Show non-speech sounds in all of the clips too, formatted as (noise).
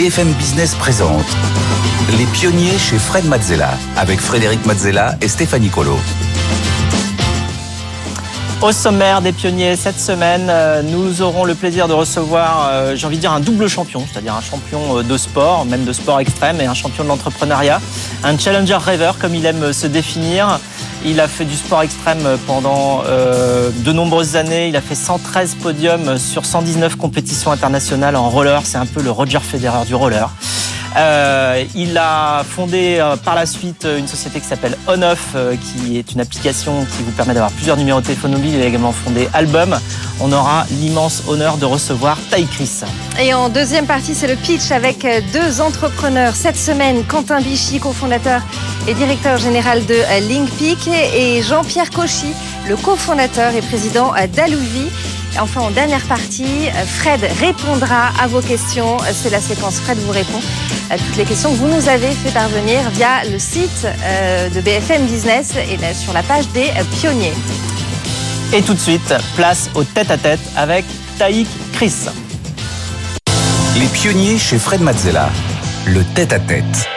BFM Business présente Les pionniers chez Fred Mazzella avec Frédéric Mazzella et Stéphanie Colo. Au sommaire des pionniers cette semaine, euh, nous aurons le plaisir de recevoir, euh, j'ai envie de dire, un double champion, c'est-à-dire un champion euh, de sport, même de sport extrême, et un champion de l'entrepreneuriat, un challenger rêveur comme il aime se définir. Il a fait du sport extrême pendant de nombreuses années. Il a fait 113 podiums sur 119 compétitions internationales en roller. C'est un peu le Roger Federer du roller. Euh, il a fondé euh, par la suite une société qui s'appelle OnOff, euh, qui est une application qui vous permet d'avoir plusieurs numéros de téléphone mobile. Il a également fondé Album. On aura l'immense honneur de recevoir Taï Chris. Et en deuxième partie, c'est le pitch avec deux entrepreneurs. Cette semaine, Quentin Bichy, cofondateur et directeur général de LinkPeak, et Jean-Pierre Cauchy, le cofondateur et président d'Alouvi. Enfin, en dernière partie, Fred répondra à vos questions. C'est la séquence Fred vous répond à toutes les questions que vous nous avez fait parvenir via le site euh, de BFM Business et sur la page des pionniers. Et tout de suite, place au tête-à-tête avec Taïk Chris. Les pionniers chez Fred Mazzella. Le tête-à-tête.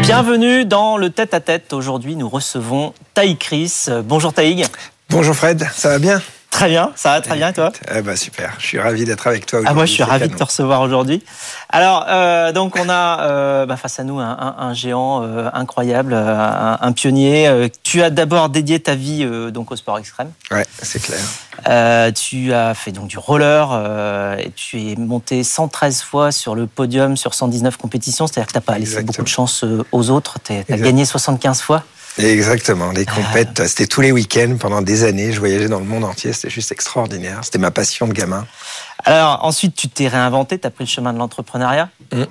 Bienvenue dans le tête-à-tête. Aujourd'hui, nous recevons Taïk Chris. Bonjour Taïk. Bonjour Fred, ça va bien? Très bien, ça va très bien et toi? Eh ben, Super, je suis ravi d'être avec toi aujourd'hui. Ah, moi je suis ravi de te recevoir aujourd'hui. Alors, euh, donc on a euh, bah, face à nous un, géant euh, incroyable, un, pionnier. tu as d'abord dédié ta vie donc au sport extrême. Ouais, c'est clair. tu as fait donc du roller et tu es monté 113 fois sur le podium sur 119 compétitions, c'est-à-dire que tu n'as pas laissé beaucoup de chance aux autres, tu as gagné 75 fois. Exactement. Les compètes, ah. c'était tous les week-ends pendant des années. Je voyageais dans le monde entier. C'était juste extraordinaire. C'était ma passion de gamin. Alors ensuite, tu t'es réinventé. Tu as pris le chemin de l'entrepreneuriat. Mmh.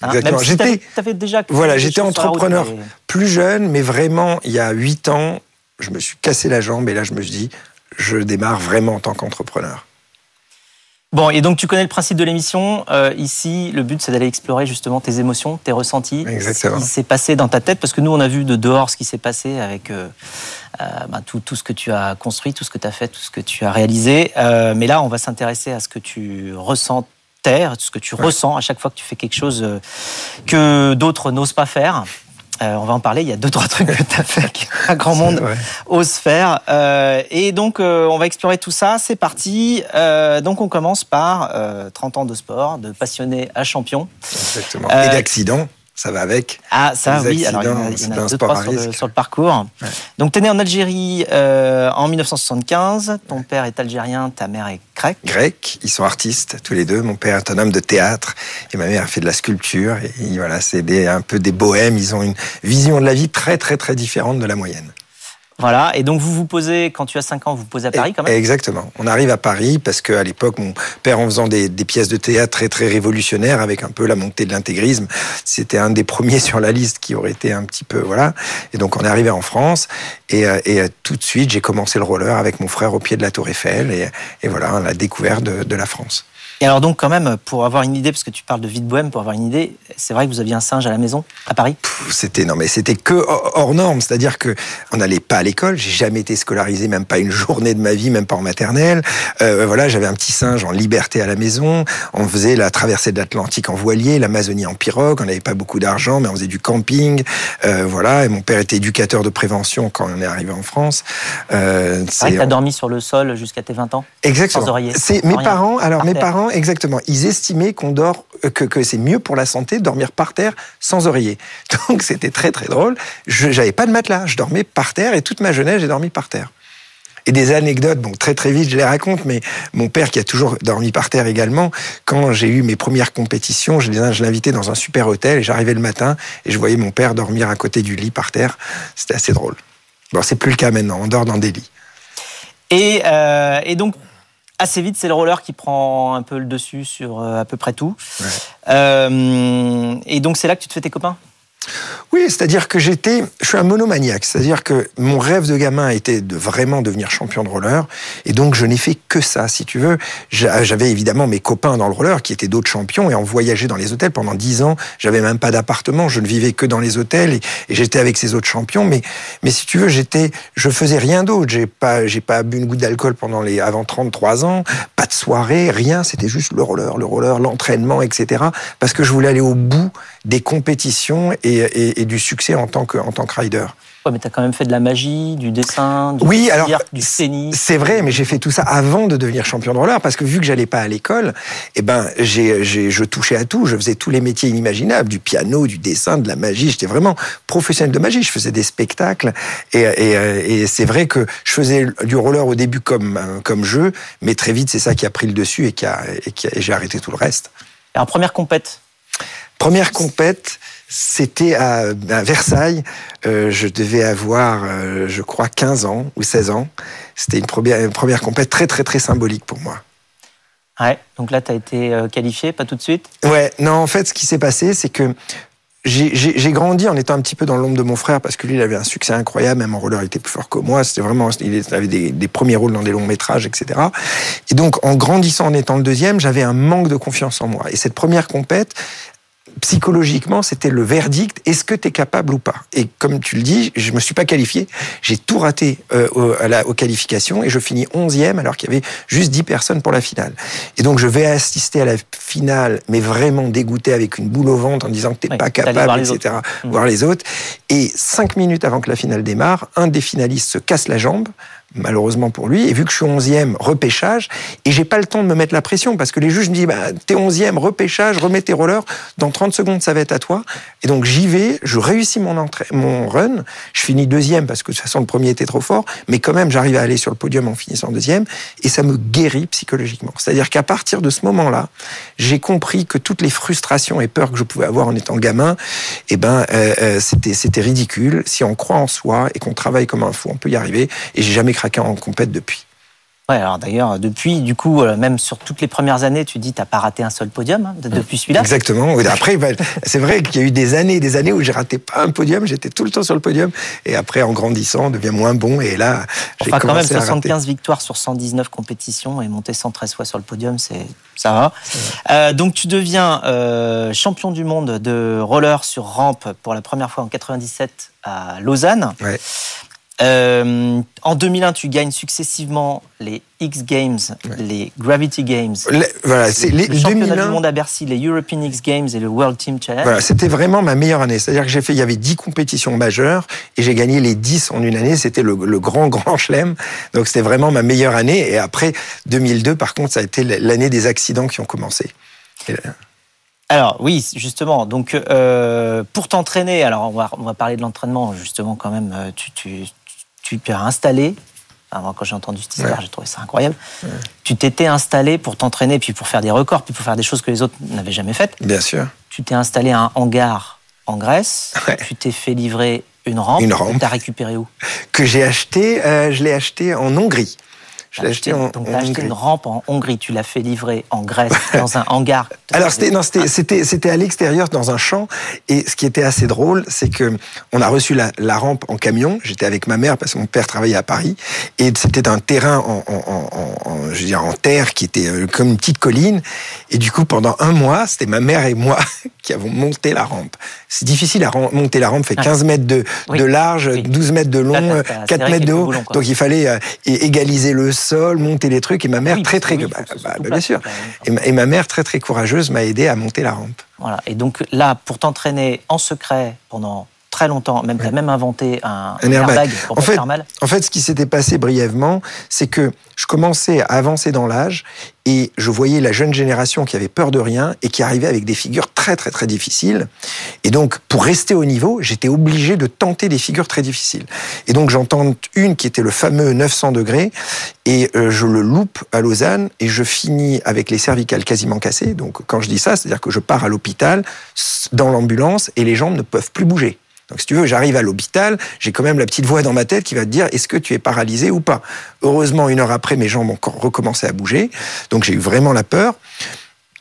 Hein, Exactement. j'étais, déjà voilà, j'étais entrepreneur plus jeune, mais vraiment, il y a huit ans, je me suis cassé la jambe et là, je me suis dit, je démarre vraiment en tant qu'entrepreneur. Bon, et donc tu connais le principe de l'émission. Euh, ici, le but, c'est d'aller explorer justement tes émotions, tes ressentis, Exactement. ce qui s'est passé dans ta tête, parce que nous, on a vu de dehors ce qui s'est passé avec euh, euh, bah, tout, tout, ce que tu as construit, tout ce que tu as fait, tout ce que tu as réalisé. mais là, on va s'intéresser à ce que tu ressens ce que tu ressens à chaque fois que tu fais quelque chose que d'autres n'osent pas faire. Euh, on va en parler. Il y a deux trois trucs que tu as fait qu'un (laughs) grand monde ose faire. Euh, et donc euh, on va explorer tout ça. C'est parti. donc on commence par 30 ans de sport, de passionné à champion. Exactement. et d'accident ça va avec. Ah, ça, oui. Alors, il y en a, il y en a deux, trois sur le, sur le, parcours. Donc, tu es né en Algérie euh, en 1975. Ton père est algérien, ta mère est grecque. Grec. Ils sont artistes, tous les deux. Mon père est un homme de théâtre et ma mère fait de la sculpture. Et voilà, c'est un peu des bohèmes. Ils ont une vision de la vie très, très, très différente de la moyenne. Voilà, et donc vous vous posez, quand tu as 5 ans, vous vous posez à Paris quand même? Exactement. On arrive à Paris parce qu'à l'époque, mon père, en faisant des, pièces de théâtre très très révolutionnaires, avec un peu la montée de l'intégrisme, c'était un des premiers (laughs) sur la liste qui aurait été un petit peu... Voilà. Et donc on est arrivé en France, et, euh, et euh, tout de suite, j'ai commencé le roller avec mon frère au pied de la Tour Eiffel, et, et voilà, la découverte de, de la France. Et alors donc quand même, pour avoir une idée, parce que tu parles de vie de bohème, pour avoir une idée, c'est vrai que vous aviez un singe à la maison, à Paris? C'était non mais c'était que hors norme, c'est-à-dire que on n'allait pas à l'école, j'ai jamais été scolarisé, même pas une (laughs) journée de ma vie, même pas en maternelle. Euh, voilà, j'avais un petit singe en liberté à la maison, on faisait la traversée de l'Atlantique en voilier, l'Amazonie en pirogue, on n'avait pas beaucoup d'argent, mais on faisait du camping, euh, voilà, et mon père était éducateur de prévention quand on est arrivé en France. Euh, c'est t'as dormi sur le sol jusqu'à tes 20 ans? Exactement. Sans oreiller. Mes parents, alors mes parents exactement. Ils estimaient qu'on dort, euh, que, c'est mieux pour la santé de dormir par terre sans oreiller. (laughs) Donc c'était très très drôle. Je n'avais pas de matelas, je dormais par terre et toute ma jeunesse j'ai dormi par terre. Et des anecdotes, bon, très très vite, je les raconte, mais mon père qui a toujours dormi par terre également, quand j'ai eu mes premières compétitions, je l'invitais dans un super hôtel et j'arrivais le matin et je voyais mon père dormir à côté du lit par terre. C'était assez drôle. Bon, c'est plus le cas maintenant, on dort dans des lits. Et, euh, et donc, assez vite, c'est le roller qui prend un peu le dessus sur euh, à peu près tout. Euh, et donc, c'est là que tu te fais tes copains? Oui, c'est-à-dire que j'étais, je suis un monomaniaque, c'est-à-dire que mon rêve de gamin était de vraiment devenir champion de roller, et donc je n'ai fait que ça, si tu veux. J'avais évidemment mes copains dans le roller qui étaient d'autres champions, et on voyageait dans les hôtels pendant dix ans. J'avais même pas d'appartement, je ne vivais que dans les hôtels, et, j'étais avec ces autres champions. Mais, mais si tu veux, j'étais, je faisais rien d'autre. J'ai pas, j'ai pas bu une goutte d'alcool pendant les avant 33 ans, pas de soirée, rien. C'était juste le roller, le roller, l'entraînement, etc. Parce que je voulais aller au bout des compétitions et, et du succès en tant que, en tant que rider. Ouais, mais tu as quand même fait de la magie, du dessin, du, oui, alors, du tennis. C'est vrai, mais j'ai fait tout ça avant de devenir champion de roller parce que vu que j'allais pas à l'école, eh ben, j'ai, je touchais à tout. Je faisais tous les métiers inimaginables, du piano, du dessin, de la magie. J'étais vraiment professionnel de magie. Je faisais des spectacles et, et, et c'est vrai que je faisais du roller au début comme, comme jeu, mais très vite, c'est ça qui a pris le dessus et, qui a, et, qui j'ai arrêté tout le reste. Et en première compète Première compète, c'était à, Versailles. Euh, je devais avoir, euh, je crois, 15 ans ou 16 ans. C'était une première, une première compète très, très, très symbolique pour moi. Ouais, donc là, tu as été euh, qualifié, pas tout de suite? Ouais, non, en fait, ce qui s'est passé, c'est que j'ai grandi en étant un petit peu dans l'ombre de mon frère parce que lui, il avait un succès incroyable, même en roller, il était plus fort que moi. C'était vraiment, il avait des, des, premiers rôles dans des longs métrages, etc. Et donc, en grandissant, en étant le deuxième, j'avais un manque de confiance en moi. Et cette première compète, psychologiquement, c'était le verdict. Est-ce que tu es capable ou pas? Et comme tu le dis, je me suis pas qualifié. J'ai tout raté euh, à la, aux qualifications et je finis 11e alors qu'il y avait juste 10 personnes pour la finale. Et donc, je vais assister à la finale, mais vraiment dégoûté avec une boule au ventre en disant que t'es pas capable, etc. Mmh. Voir les autres. Et cinq minutes avant que la finale démarre, un des finalistes se casse la jambe malheureusement pour lui. Et vu que je suis 11e, repêchage, et j'ai pas le temps de me mettre la pression parce que les juges me disent bah, T'es 11e, repêchage, remets tes rollers, dans 30 secondes, ça va être à toi. Et donc j'y vais, je réussis mon, mon run, je finis deuxième parce que de toute façon le premier était trop fort, mais quand même j'arrive à aller sur le podium en finissant deuxième, et ça me guérit psychologiquement. C'est-à-dire qu'à partir de ce moment-là, j'ai compris que toutes les frustrations et peurs que je pouvais avoir en étant gamin, eh ben, euh, euh, c'était, c'était ridicule. Si on croit en soi et qu'on travaille comme un fou, on peut y arriver. Et j'ai jamais craqué en compète depuis. Ouais, alors d'ailleurs, depuis, du coup, euh, même sur toutes les premières années, tu dis, t'as pas raté un seul podium hein, depuis celui-là. Exactement. Après, bah, c'est vrai qu'il y a eu des années et des années où j'ai raté pas un podium, j'étais tout le temps sur le podium. Et après, en grandissant, on devient moins bon. Et là, j'ai enfin, quand même 75 victoires sur 119 compétitions et monter 113 fois sur le podium, c'est ça va. Euh, donc tu deviens euh, champion du monde de roller sur rampe pour la première fois en 97 à Lausanne. Ouais. Euh, en 2001, tu gagnes successivement les X Games, les Gravity Games, voilà, c'est les le championnat du monde à Bercy, les European X Games et le World Team Challenge. Voilà, c'était vraiment ma meilleure année. C'est-à-dire que j'ai fait, il y avait 10 compétitions majeures et j'ai gagné les 10 en une année. C'était le, grand, (laughs) grand chelem. Donc c'était vraiment ma meilleure année. Et après, 2002, par contre, ça a été l'année des accidents qui ont commencé. Alors oui, justement. Donc euh, pour t'entraîner, alors on va, on va parler de l'entraînement justement quand même. Euh, tu, tu, tu as installé, quand j'ai entendu cette histoire, j'ai trouvé ça incroyable, tu t'étais installé pour t'entraîner, puis pour faire des records, puis pour faire des choses que les autres n'avaient jamais faites. Bien sûr. Tu t'es installé un hangar en Grèce, tu t'es fait livrer une rampe. Une rampe. Tu as récupéré où? Que j'ai acheté, euh, je l'ai acheté en Hongrie. Je l'ai acheté en, donc, as acheté une rampe en Hongrie, tu l'as fait livrer en Grèce, (laughs) dans un hangar. Alors, c'était, non, c'était, c'était, c'était à l'extérieur, dans un champ. Et ce qui était assez drôle, c'est que on a reçu la, la rampe en camion. J'étais avec ma mère parce que mon père travaillait à Paris. Et c'était un terrain en, en, en, je veux dire, en terre qui était euh, comme une petite colline. Et du coup, pendant un mois, c'était ma mère et moi (laughs) qui avons monté la rampe. C'est difficile à monter la rampe, fait 15 mètres de, de large, 12 mètres de long, 4 mètres de haut. Donc il fallait euh, égaliser le sol, monter les trucs. Et ma mère, très très, bah, bah, bien sûr. Et ma, mère, très très courageuse, m'a aidé à monter la rampe. Voilà. Et donc là, pour t'entraîner en secret pendant très longtemps, même tu même inventé un, airbag. pour en fait, faire mal. En fait, ce qui s'était passé brièvement, c'est que je commençais à avancer dans l'âge et je voyais la jeune génération qui avait peur de rien et qui arrivait avec des figures très très très difficiles. Et donc, pour rester au niveau, j'étais obligé de tenter des figures très difficiles. Et donc, j'en tente une qui était le fameux 900 degrés et euh, je le loupe à Lausanne et je finis avec les cervicales quasiment cassées. Donc, quand je dis ça, c'est-à-dire que je pars à l'hôpital dans l'ambulance et les jambes ne peuvent plus bouger. Donc, si tu veux, j'arrive à l'hôpital, j'ai quand même la petite voix dans ma tête qui va te dire est-ce que tu es paralysé ou pas? Heureusement, une heure après, mes jambes ont recommencé à bouger. Donc, j'ai eu vraiment la peur.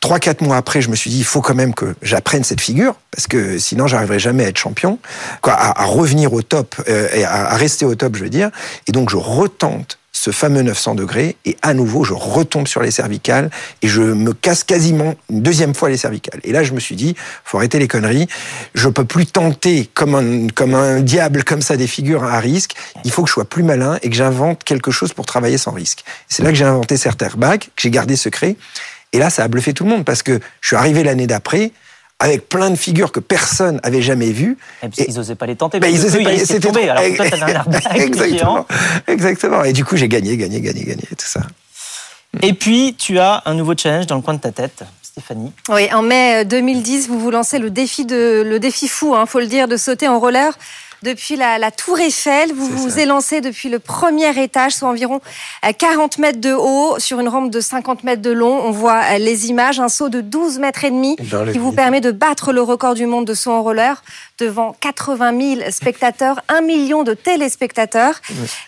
Trois, quatre mois après, je me suis dit, il faut quand même que j'apprenne cette figure, parce que sinon, j'arriverai jamais à être champion, quoi, à, revenir au top, euh, et à, rester au top, je veux dire. Et donc, je retente ce fameux 900 degrés, et à nouveau, je retombe sur les cervicales, et je me casse quasiment une deuxième fois les cervicales. Et là, je me suis dit, faut arrêter les conneries. Je peux plus tenter comme un, comme un diable, comme ça, des figures à risque. Il faut que je sois plus malin et que j'invente quelque chose pour travailler sans risque. C'est là que j'ai inventé cet airbag, que j'ai gardé secret. Et là, ça a bluffé tout le monde parce que je suis arrivé l'année d'après avec plein de figures que personne avait jamais vues. Et puis, ils n'osaient pas les tenter. Ben, ils osaient pas, c'était tombé. Alors toi, t'avais un (laughs) Exactement. Exactement. Et du coup, j'ai gagné, gagné, gagné, gagné, tout ça. Et puis, tu as un nouveau challenge dans le coin de ta tête. Stéphanie. Oui, en mai 2010, vous vous lancez le défi de le défi fou, hein, faut le dire, de sauter en roller depuis la, tour Eiffel. Vous vous élancez depuis le premier étage, soit environ 40 mètres de haut, sur une rampe de 50 mètres de long. On voit euh, les images, un saut de 12 mètres et demi qui vous permet de battre le record du monde de saut en roller devant 80 000 spectateurs, un million de téléspectateurs.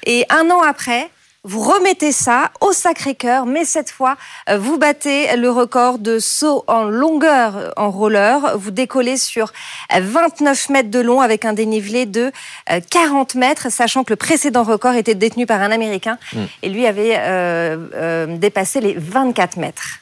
Et un an après, vous remettez ça au Sacré-Cœur, mais cette fois, euh, vous battez le record de saut en longueur en roller. Vous décollez sur 29 mètres de long avec un dénivelé de 40 euh, mètres, sachant que le précédent record était détenu par un Américain mm. et lui avait euh, dépassé les 24 mètres.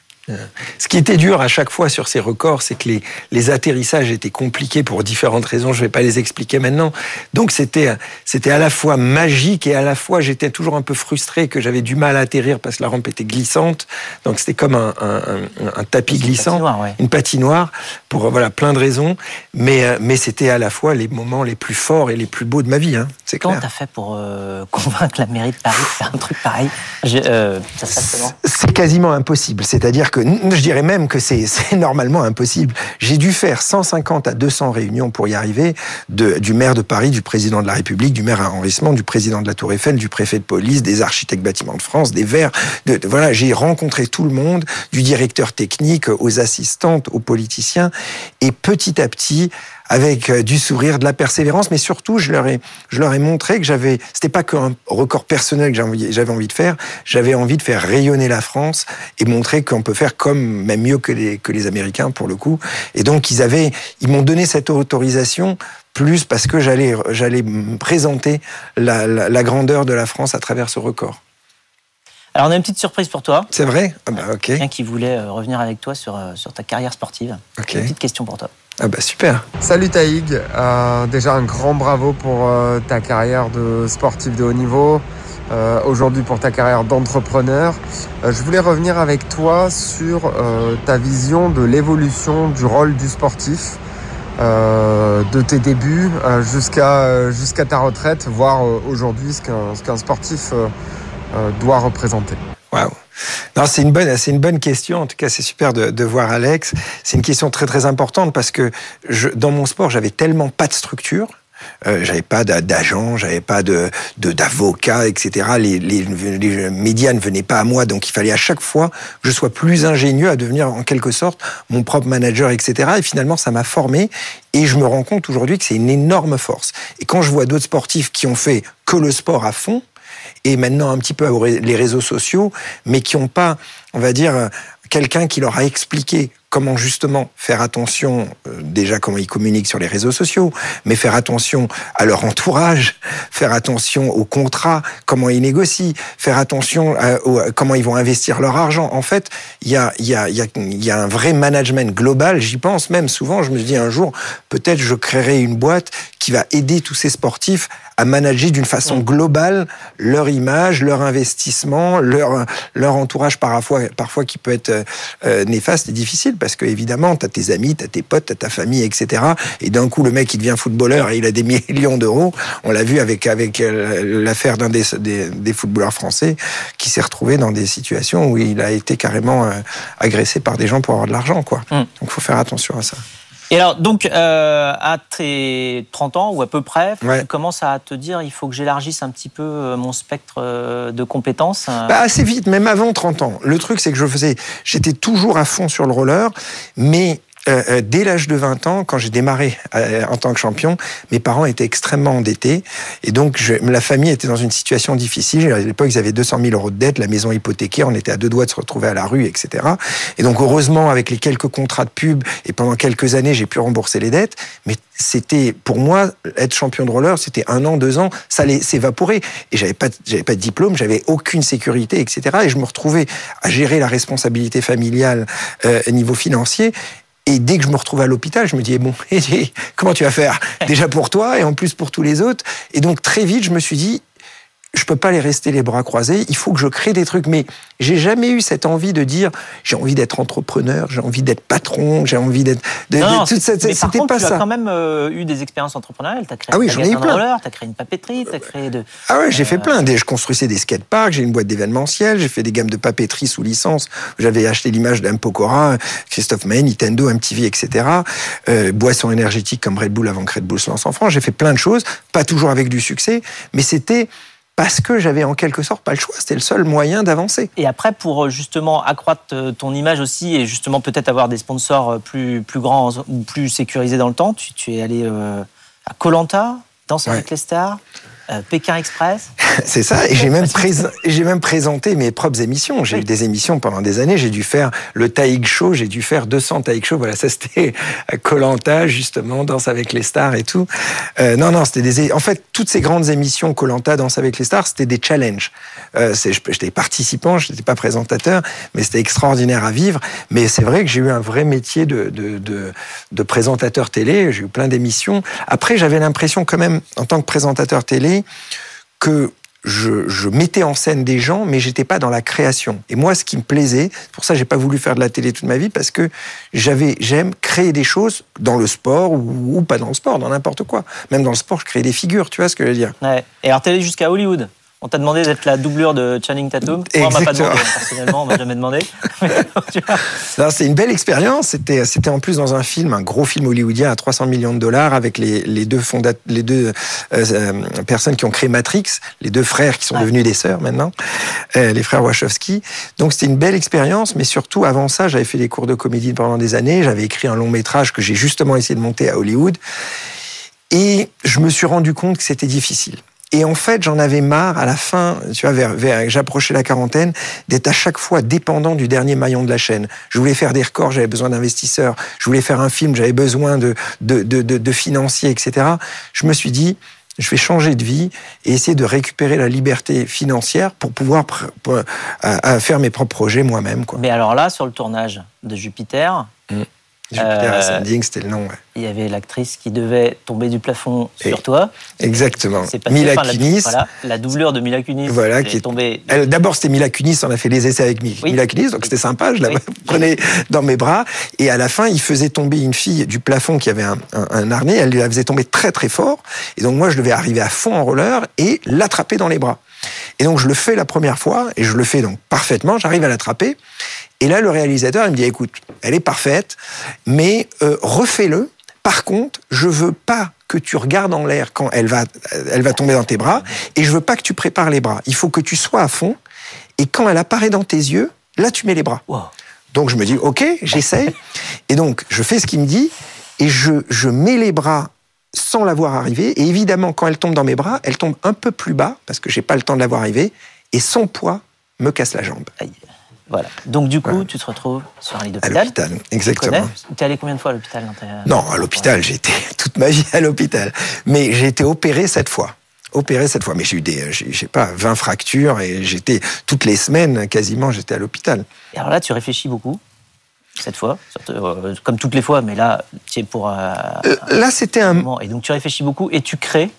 Ce qui était dur à chaque fois sur ces records, c'est que les, les, atterrissages étaient compliqués pour différentes raisons. Je ne vais pas les expliquer maintenant. Donc c'était c'était à la fois magique et à la fois j'étais toujours un peu frustré que j'avais du mal à atterrir parce que la rampe était glissante. Donc c'était comme un, un, un, tapis glissant, une patinoire pour voilà plein de raisons. Mais euh, mais c'était à la fois les moments les plus forts et les plus beaux de ma vie. Hein, c'est Comment t'as fait pour euh, (laughs) convaincre la mairie de Paris de faire un truc pareil? Euh, C'est quasiment impossible. C'est-à-dire que je dirais même que (laughs) c'est normalement impossible. J'ai dû faire 150 à 200 réunions pour y arriver, du maire de Paris, du président de la République, du maire arrondissement, du président de la Tour Eiffel, du préfet de police, des architectes bâtiments de France, des Verts. Voilà, j'ai rencontré tout le monde, du directeur technique aux assistantes, aux politiciens, et petit à petit, avec euh, du sourire, de la persévérance, mais surtout, je leur ai, je leur ai montré que j'avais, c'était pas qu'un record personnel que j'avais envie de faire, j'avais envie de faire rayonner la France et montrer qu'on peut faire comme, même mieux que les, que les Américains pour le coup. Et donc, ils avaient, ils m'ont donné cette autorisation plus parce que j'allais, j'allais présenter la, la, grandeur de la France à travers ce record. Alors on a une petite surprise pour toi. C'est vrai? Ah bah, ok. Quelqu'un qui voulait euh, revenir avec toi sur, euh, sur ta carrière sportive. Ok. Une petite question pour toi. Ah bah super. Salut Taïg, euh, déjà un grand bravo pour euh, ta carrière de sportif de haut niveau, euh, aujourd'hui pour ta carrière d'entrepreneur. je voulais revenir avec toi sur ta vision de l'évolution du rôle du sportif, de tes débuts jusqu'à jusqu'à ta retraite, voire aujourd'hui ce qu'un ce qu'un sportif doit représenter. Waouh non, c'est une bonne, c'est une bonne question. En tout cas, c'est super de, de, voir Alex. C'est une question très très importante parce que je, dans mon sport, j'avais tellement pas de structure. Euh, j'avais pas d'agent, j'avais pas de d'avocat, etc. Les, les, les, médias ne venaient pas à moi, donc il fallait à chaque fois que je sois plus ingénieux à devenir en quelque sorte mon propre manager, etc. Et finalement, ça m'a formé. Et je me rends compte aujourd'hui que c'est une énorme force. Et quand je vois d'autres sportifs qui ont fait que le sport à fond, et maintenant un petit peu les réseaux sociaux, mais qui n'ont pas, on va dire, quelqu'un qui leur a expliqué comment justement faire attention, euh, déjà comment ils communiquent sur les réseaux sociaux, mais faire attention à leur entourage, (laughs) faire attention aux contrats, comment ils négocient, faire attention à, comment ils vont investir leur argent. En fait, il y, a, y a un vrai management global, j'y pense même souvent, je me dis un jour, peut-être je créerai une boîte qui va aider tous ces sportifs à manager d'une façon globale leur image, leur investissement, leur, leur entourage parfois, parfois qui peut être euh, néfaste et difficile parce que évidemment, tu as tes amis, tu as tes potes, tu as ta famille, etc. Et d'un coup, le mec, il devient footballeur et il a des millions d'euros. On l'a vu avec, avec euh, l'affaire d'un des, des, footballeurs français qui s'est retrouvé dans des situations où il a été carrément euh, agressé par des gens pour avoir de l'argent. quoi. Hum. Donc, il faut faire attention à ça. Et alors, donc, euh, à tes 30 ans ou à peu près, tu commences à te dire il faut que j'élargisse un petit peu mon spectre de compétences bah, Assez vite, même avant 30 ans. Le truc, c'est que je faisais, j'étais toujours à fond sur le roller, mais euh, euh, dès l'âge de 20 ans, quand j'ai démarré euh, en tant que champion, mes parents étaient extrêmement endettés. Et donc, je, la famille était dans une situation difficile. À l'époque, ils avaient 200 000 euros de dette, la maison hypothéquée, on était à deux doigts de se retrouver à la rue, etc. Et donc, heureusement, avec les quelques contrats de pub, et pendant quelques années, j'ai pu rembourser les dettes. Mais c'était, pour moi, être champion de roller, c'était un an, deux ans, ça allait s'évaporer. Et j'avais pas, j'avais pas de diplôme, j'avais aucune sécurité, etc. Et je me retrouvais à gérer la responsabilité familiale euh, niveau financier. Et dès que je me retrouvais à l'hôpital, je me disais, bon, (laughs) comment tu vas faire? (laughs) Déjà pour toi et en plus pour tous les autres. Et donc très vite, je me suis dit, je peux pas les rester les bras croisés. Il faut que je crée des trucs. Mais j'ai jamais eu cette envie de dire j'ai envie d'être entrepreneur, j'ai envie d'être patron, j'ai envie d'être. Non, c'était pas tu as quand même euh, eu des expériences entrepreneuriales. As créé ah oui, j'en ai eu plein. Tu as créé une papeterie, tu as créé de. Ah ouais, j'ai fait euh, plein. Je construisais des skateparks, j'ai une boîte d'événementiel, j'ai fait des gammes de papeterie sous licence. J'avais acheté l'image d'un Pokora, Christophe May, Nintendo, MTV, etc. Euh, boissons énergétiques comme Red Bull avant que Red Bull se lance en France. J'ai fait plein de choses, pas toujours avec du succès, mais c'était parce que j'avais en quelque sorte pas le choix. C'était le seul moyen d'avancer. Et après, pour euh, justement accroître euh, ton image aussi et justement peut-être avoir des sponsors euh, plus, plus grands ou plus sécurisés dans le temps, tu, tu es allé à Colanta, danser avec les stars. Euh, Pékin Express. (laughs) C'est ça, et j'ai même, j'ai même présenté mes propres émissions. J'ai eu des émissions pendant des années. J'ai dû faire le Taïg Show, j'ai dû faire 200 Taïg Show. Voilà, ça c'était Colanta, justement, Danse avec les stars et tout. Euh, non, non, c'était des. En fait, toutes ces grandes émissions, Colanta, Danse avec les stars, c'était des challenges. Euh, j'étais participant, je n'étais pas présentateur, mais c'était extraordinaire à vivre. Mais c'est vrai que j'ai eu un vrai métier de, de, de, de présentateur télé. J'ai eu plein d'émissions. Après, j'avais l'impression quand même, en tant que présentateur télé, que je, mettais en scène des gens, mais j'étais pas dans la création. Et moi, ce qui me plaisait, pour ça, j'ai pas voulu faire de la télé toute ma vie, parce que j'avais, j'aime créer des choses dans le sport ou, pas dans le sport, dans n'importe quoi. Même dans le sport, je crée des figures, tu vois ce que je veux dire. Et alors, télé jusqu'à Hollywood? On t'a demandé d'être la doublure de Channing Tatum. Moi, on m'a pas demandé, personnellement, on m'a jamais demandé. (laughs) (laughs) c'est une belle expérience. C'était, c'était en plus dans un film, un gros film hollywoodien à 300 millions de dollars avec les, les deux, fondat les deux euh, euh, personnes qui ont créé Matrix, les deux frères qui sont devenus des sœurs maintenant, euh, les frères Wachowski. Donc c'était une belle expérience, mais surtout avant ça, j'avais fait des cours de comédie pendant des années. J'avais écrit un long métrage que j'ai justement essayé de monter à Hollywood. Et je me suis rendu compte que c'était difficile. Et en fait, j'en avais marre à la fin, tu vois, vers, j'approchais la quarantaine, d'être à chaque fois dépendant du dernier maillon de la chaîne. Je voulais faire des records, j'avais besoin d'investisseurs. Je voulais faire un film, j'avais besoin de, de, de, de, financiers, etc. Je me suis dit, je vais changer de vie et essayer de récupérer la liberté financière pour pouvoir faire mes propres projets moi-même. Mais alors là, sur le tournage de Jupiter, mmh. Jupiter euh, Ascending, c'était le nom. Il y avait l'actrice qui devait tomber du plafond sur toi. Exactement. Mila Kunis. La, voilà, la doublure de Mila Kunis. Voilà, qui est tombée. D'abord, c'était Mila Kunis. On a fait les essais avec Mila Kunis, donc c'était sympa. Je la (laughs) prenais dans mes bras. Et à la fin, il faisait tomber une fille du plafond qui avait un, un, harnais. Elle la faisait tomber très très fort. Et donc moi, je devais arriver à fond en roller et l'attraper dans les bras. Et donc je le fais la première fois et je le fais donc parfaitement. J'arrive à l'attraper. Et là, le réalisateur, il me dit, écoute, elle est parfaite, mais euh, refais-le. Par contre, je veux pas que tu regardes en l'air quand elle va, elle va tomber dans tes bras, et je veux pas que tu prépares les bras. Il faut que tu sois à fond, et quand elle apparaît dans tes yeux, là, tu mets les bras. Donc je me dis, ok, j'essaye. Et donc, je fais ce qu'il me dit, et je, je mets les bras sans la voir arriver. Et évidemment, quand elle tombe dans mes bras, elle tombe un peu plus bas, parce que j'ai pas le temps de la voir arriver, et son poids me casse la jambe. Voilà. Donc du coup, tu te retrouves sur un lit d'hôpital. À l'hôpital, exactement. Tu es allé combien de fois à l'hôpital Non, à l'hôpital, j'ai été (laughs) toute ma vie à l'hôpital. Mais j'ai été opéré cette fois. Opéré cette fois. Mais j'ai eu des, je sais pas, 20 fractures et j'étais toutes les semaines, quasiment, j'étais à l'hôpital. Et alors là, tu réfléchis beaucoup cette fois, euh, comme toutes les fois, mais là, c'est pour. Euh, là, c'était un. Et donc, tu réfléchis beaucoup et tu crées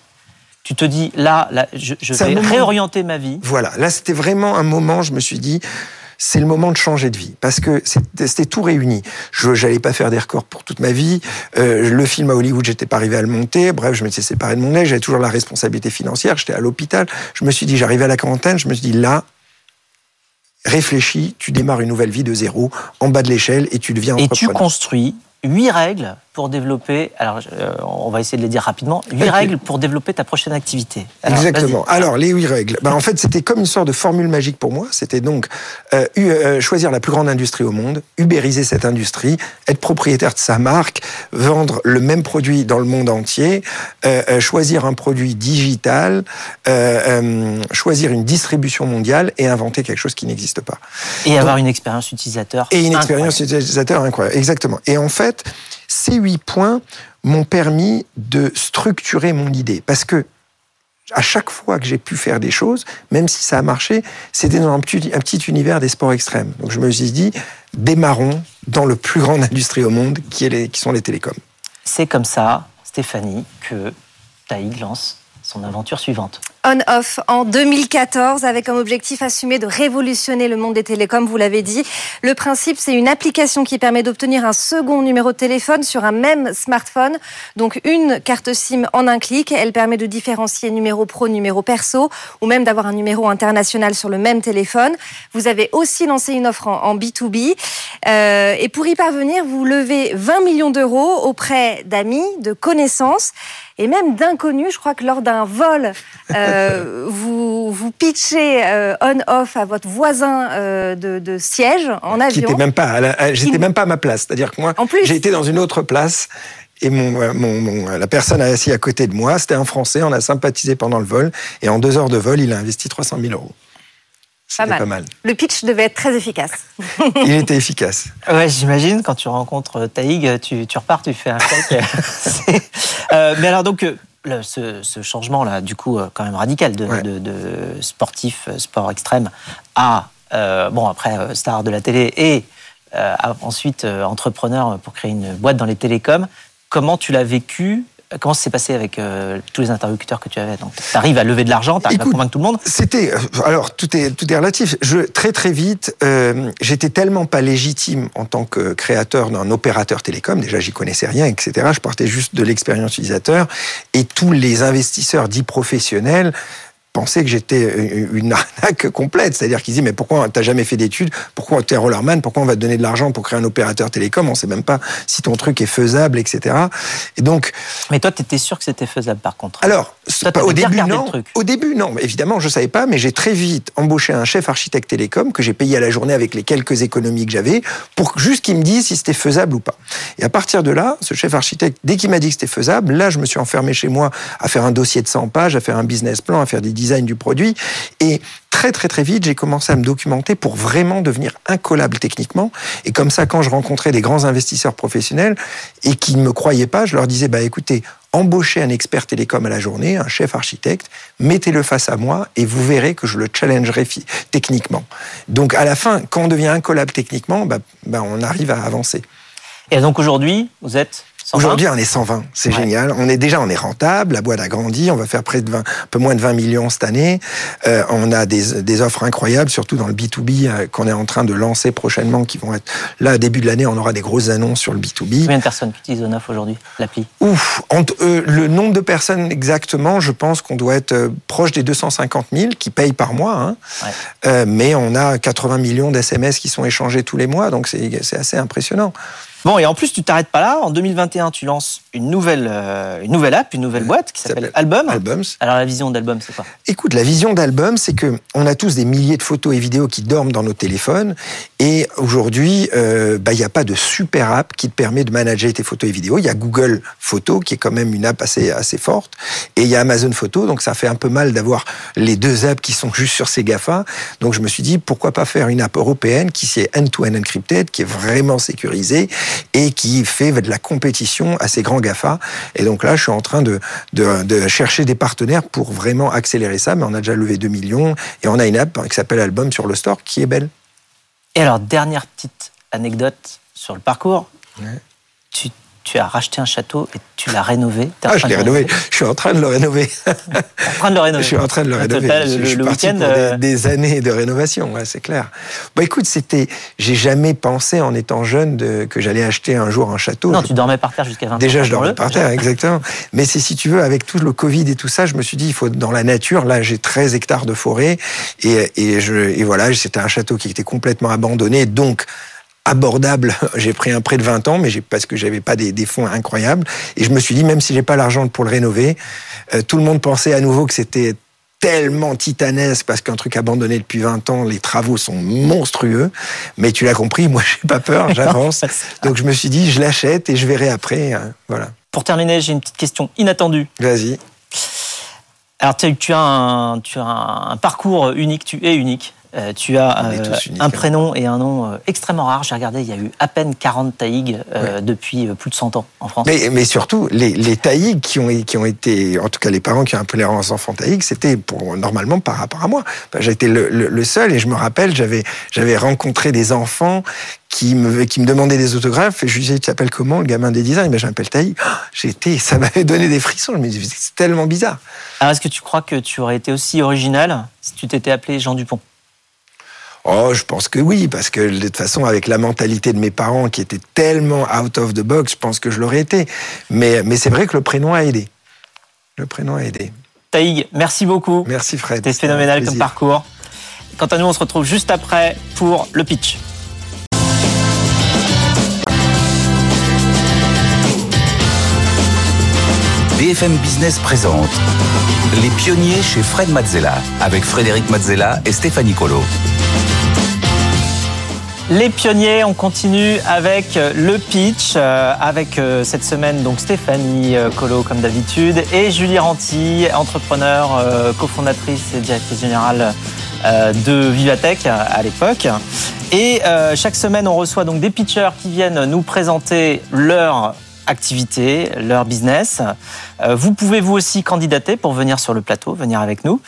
tu te dis là, là je, vais réorienter ma vie. Voilà, là c'était vraiment un moment, je me suis dit, c'est le moment de changer de vie parce que c'était tout réuni. Je n'allais pas faire des records pour toute ma vie. Euh, le film à Hollywood, j'étais pas arrivé à le monter. Bref, je m'étais séparé de mon ex. J'avais toujours la responsabilité financière. J'étais à l'hôpital. Je me suis dit, j'arrivais à la quarantaine. Je me suis dit, là, réfléchis, tu démarres une nouvelle vie de zéro, en bas de l'échelle, et tu deviens entrepreneur. Et tu construis huit règles pour développer. Alors, euh, on va essayer de les dire rapidement. Huit règles pour développer ta prochaine activité. Exactement. Alors, les huit règles. Ben, en fait, c'était comme une sorte de formule magique pour moi. C'était donc euh, euh, choisir la plus grande industrie au monde, ubériser cette industrie, être propriétaire de sa marque, vendre le même produit dans le monde entier, choisir un produit digital, choisir une distribution mondiale et inventer quelque chose qui n'existe pas. Et avoir une expérience utilisateur. Et une expérience utilisateur incroyable. Exactement. Et en fait, ces huit points m'ont permis de structurer mon idée. Parce que à chaque fois que j'ai pu faire des choses, même si ça a marché, c'était dans un petit, un petit, univers des sports extrêmes. Donc je me suis dit, démarrons dans le plus grande industrie au monde, qui, est les, qui sont les télécoms. C'est comme ça, Stéphanie, que Taïg lance son aventure suivante. On-Off en 2014 avec comme objectif assumé de révolutionner le monde des télécoms, vous l'avez dit. Le principe, c'est une application qui permet d'obtenir un second numéro de téléphone sur un même smartphone. Donc une carte SIM en un clic. Elle permet de différencier numéro pro, numéro perso ou même d'avoir un numéro international sur le même téléphone. Vous avez aussi lancé une offre en, B2B. Euh, et pour y parvenir, vous levez 20 millions d'euros auprès d'amis, de connaissances et même d'inconnus. Je crois que lors d'un vol, euh, (laughs) vous, vous pitchez euh, on-off à votre voisin euh, de, siège en avion. Qui même pas, j'étais même pas à ma place. C'est-à-dire que moi, j'ai été dans une autre place. Et mon, mon, la personne assis à côté de moi, c'était un Français, on a sympathisé pendant le vol, et en deux heures de vol, il a investi 300 000 euros. Pas mal. pas mal. Le pitch devait être très efficace. (laughs) il était efficace. Ouais, j'imagine, quand tu rencontres Taïg, tu, tu repars, tu fais un chèque. (laughs) mais alors donc, ce, changement-là, du coup, euh, quand même radical de, sportif, euh, sport extrême, à, euh, bon, après, star de la télé et ensuite entrepreneur pour créer une boîte dans les télécoms, comment tu l'as vécu Comment ça s'est passé avec euh, tous les interlocuteurs que tu avais? Donc, tu arrives à lever de l'argent, tu arrives à convaincre tout le monde? C'était. Euh, alors, tout est, tout est relatif. Je, très, très vite, euh, j'étais tellement pas légitime en tant que créateur d'un opérateur télécom. Déjà, j'y connaissais rien, etc. Je partais juste de l'expérience utilisateur. Et tous les investisseurs dits professionnels pensaient que j'étais une (laughs) arnaque complète. C'est-à-dire qu'ils disaient, mais pourquoi t'as jamais fait d'études? Pourquoi t'es rollerman Pourquoi on va te donner de l'argent pour créer un opérateur télécom? On sait même pas si ton truc est faisable, etc. Et donc... Mais toi, tu étais sûr que c'était faisable, par contre Alors, au début, non. Au début, non. Évidemment, je savais pas, mais j'ai très vite embauché un chef architecte télécom que j'ai payé à la journée avec les quelques économies que j'avais pour juste qu'il me dise si c'était faisable ou pas. Et à partir de là, ce chef architecte, dès qu'il m'a dit que c'était faisable, là, je me suis enfermé chez moi à faire un dossier de 100 pages, à faire un business plan, à faire des design du produit. Et très très très vite, j'ai commencé à me documenter pour vraiment devenir incollable techniquement. Et comme ça, quand je rencontrais des grands investisseurs professionnels et qui ne me croyaient pas, je leur disais, bah écoutez, embauchez un expert télécom à la journée, un chef architecte, mettez-le face à moi et vous verrez que je le challengerai techniquement. Donc à la fin, quand on devient incollable techniquement, bah, bah on arrive à avancer. Et donc aujourd'hui, vous êtes Aujourd'hui, on est 120. C'est génial. On est déjà, on est rentable. La boîte a grandi. On va faire près de 20, un peu moins de 20 millions cette année. Euh, on a des, des, offres incroyables, surtout dans le B2B euh, qu'on est en train de lancer prochainement, qui vont être là, début de l'année, on aura des grosses annonces sur le B2B. Combien de personnes utilisent Onof aujourd'hui, l'appli? Ouf, euh, le nombre de personnes exactement, je pense qu'on doit être proche des 250 000 qui payent par mois. Hein. Ouais. mais on a 80 millions d'SMS qui sont échangés tous les mois, donc c'est assez impressionnant. Bon, et en plus, tu t'arrêtes pas là. En 2021, tu lances une nouvelle, euh, une nouvelle app, une nouvelle boîte qui s'appelle Album. Albums. Alors, la vision d'Album, c'est quoi? Écoute, la vision d'Album, c'est que on a tous des milliers de photos et vidéos qui dorment dans nos téléphones. Et aujourd'hui, euh, bah, il n'y a pas de super app qui te permet de manager tes photos et vidéos. Il y a Google Photos, qui est quand même une app assez, assez forte. Et il y a Amazon Photos, donc ça fait un peu mal d'avoir les deux apps qui sont juste sur ces GAFA. Donc, je me suis dit, pourquoi pas faire une app européenne qui est end-to-end encrypted, qui est vraiment sécurisée et qui fait de la compétition à ces grands GAFA. Et donc là, je suis en train de, de, chercher des partenaires pour vraiment accélérer ça, mais on a déjà levé 2 millions et on a une app qui s'appelle Album sur le store qui est belle. Et alors, dernière petite anecdote sur le parcours. Tu tu as racheté un château et tu l'as rénové. Ah, je l'ai rénové. (laughs) Je suis en train de le rénover. en train de le rénover. Je suis en train de le rénover. je, suis parti pour euh, des, années de rénovation, ouais, c'est clair. Bon, écoute, c'était, j'ai jamais pensé en étant jeune de, que j'allais acheter un jour un château. Non, tu dormais par terre jusqu'à 20 ans. Déjà, je dormais par terre, exactement. Mais c'est si tu veux, avec tout le Covid et tout ça, je me suis dit, il faut dans la nature. Là, j'ai 13 hectares de forêt et, et, je, et voilà, c'était un château qui était complètement abandonné, donc abordable. (laughs) J'ai pris un prêt de 20 ans, mais parce que j'avais pas des, fonds incroyables. Et je me suis dit, même si j'ai pas l'argent pour le rénover, euh, tout le monde pensait à nouveau que c'était tellement titanesque parce qu'un truc abandonné depuis 20 ans, les travaux sont monstrueux. Mais tu l'as compris, moi j'ai pas peur, (laughs) j'avance. Donc je me suis dit, je l'achète et je verrai après. Hein, voilà. Pour terminer, j'ai une petite question inattendue. Vas-y. Alors tu as, un, tu as un parcours unique, tu es unique. Euh, tu as euh, un hein. prénom et un nom euh, extrêmement rare. J'ai regardé, il y a eu à peine 40 taïgs depuis plus de 100 ans en France. Mais, mais surtout, les, les taïgs qui ont, qui ont été, en tout cas les parents qui ont appelé leurs enfants taïgs, c'était pour, normalement par rapport à moi. J'ai été le, le, seul et je me rappelle, j'avais, j'avais rencontré des enfants qui me, qui me demandaient des autographes et je lui disais, tu t'appelles comment le gamin des designs ben, Je m'appelle Taïg. J'étais, ça m'avait donné des frissons. Je me disais, c'est tellement bizarre. Alors, est-ce que tu crois que tu aurais été aussi original si tu t'étais appelé Jean Dupont? Oh, je pense que oui, parce que de toute façon, avec la mentalité de mes parents qui était tellement out of the box, je pense que je l'aurais été. Mais, mais c'est vrai que le prénom a aidé. Le prénom a aidé. Taïg, merci beaucoup. Merci Fred. C'était phénoménal comme parcours. Quant à nous, on se retrouve juste après pour le pitch. BFM Business présente Les pionniers chez Fred Mazzella avec Frédéric Mazzella et Stéphanie Colo. Les pionniers, on continue avec le pitch, euh, avec euh, cette semaine donc Stéphanie euh, Colo comme d'habitude et Julie Ranti, entrepreneur, cofondatrice et directrice générale de Vivatech à l'époque. Et chaque semaine, on reçoit donc des pitchers qui viennent nous présenter leur activité, leur business. Euh, vous pouvez vous aussi candidater pour venir sur le plateau, venir avec nous.